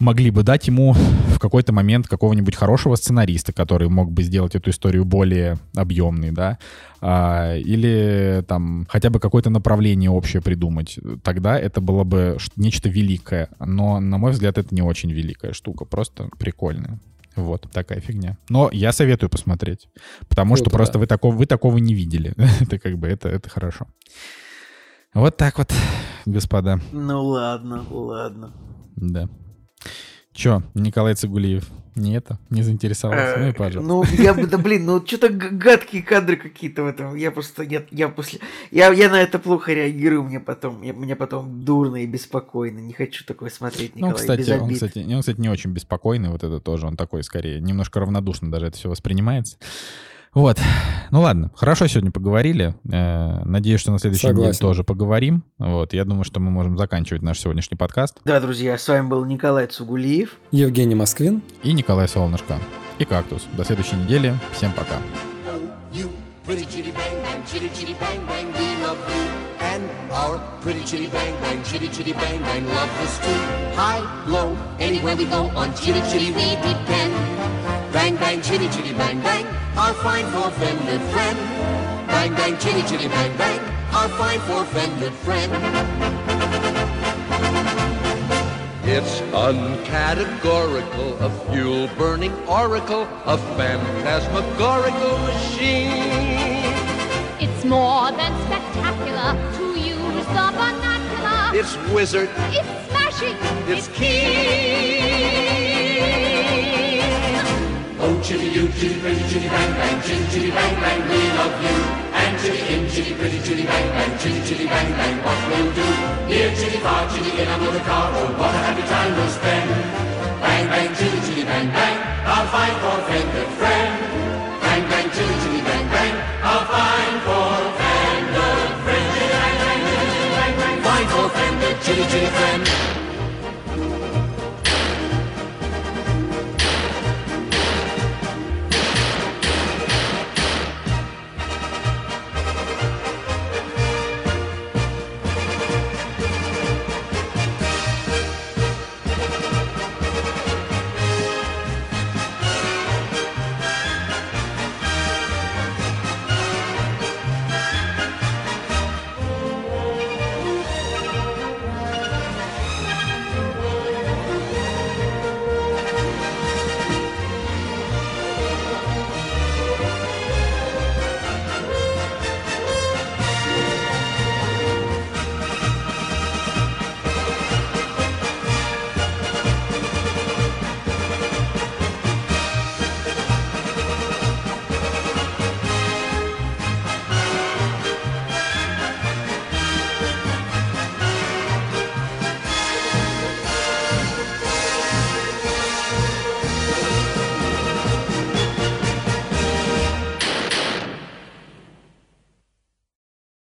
могли бы дать ему в какой-то момент какого-нибудь хорошего сценариста, который мог бы сделать эту историю более объемной, да, а, или там хотя бы какое-то направление общее придумать. Тогда это было бы нечто великое. Но, на мой взгляд, это не очень великая штука, просто прикольная. Вот, такая фигня. Но я советую посмотреть, потому Круто, что просто да. вы, такого, вы такого не видели. это как бы, это, это хорошо. Вот так вот, господа. Ну ладно, ладно. Да. Чё, Николай Цигулиев, не это, не заинтересовался? Ну и пожалуйста. Ну, я бы, да блин, ну что-то гадкие кадры какие-то в этом. Я просто, нет, я после... Я, я на это плохо реагирую, мне потом, я, мне потом дурно и беспокойно. Не хочу такое смотреть, ну, Николай, ну, кстати, он, кстати, он, кстати, не очень беспокойный, вот это тоже, он такой скорее, немножко равнодушно даже это все воспринимается. Вот. Ну ладно, хорошо сегодня поговорили. Э, надеюсь, что на следующей Согласен. неделе тоже поговорим. Вот. Я думаю, что мы можем заканчивать наш сегодняшний подкаст. Да, друзья, с вами был Николай Цугулиев, Евгений Москвин и Николай Солнышко. И Кактус. До следующей недели. Всем пока. Our pretty chitty bang bang, chitty chitty bang bang, love us too. High, low, anywhere we go on chitty chitty we depend. Bang bang, chitty chitty bang bang. Our fine four-fended friend. Bang, bang, chitty, chitty, bang, bang, our fine four-fended friend. It's uncategorical, a fuel-burning oracle, a phantasmagorical machine. It's more than spectacular to use the vernacular. It's wizard. It's smashing. It's, it's keen. Oh, chitty you, chitty pretty, chitty bang bang, chitty chitty bang bang, we love you. And chitty in, chitty pretty, chitty bang bang, chitty chitty bang bang, what we'll do? Near chitty far, chitty in a motor car, oh what a happy time we'll spend. Bang Bang, chitty, chitty, bang, bang. I'll find for friend and friend. Bang, bang, chitty, chitty, bang, bang. I'll find for friend and friend. Find for friend and chitty, chitty, friend.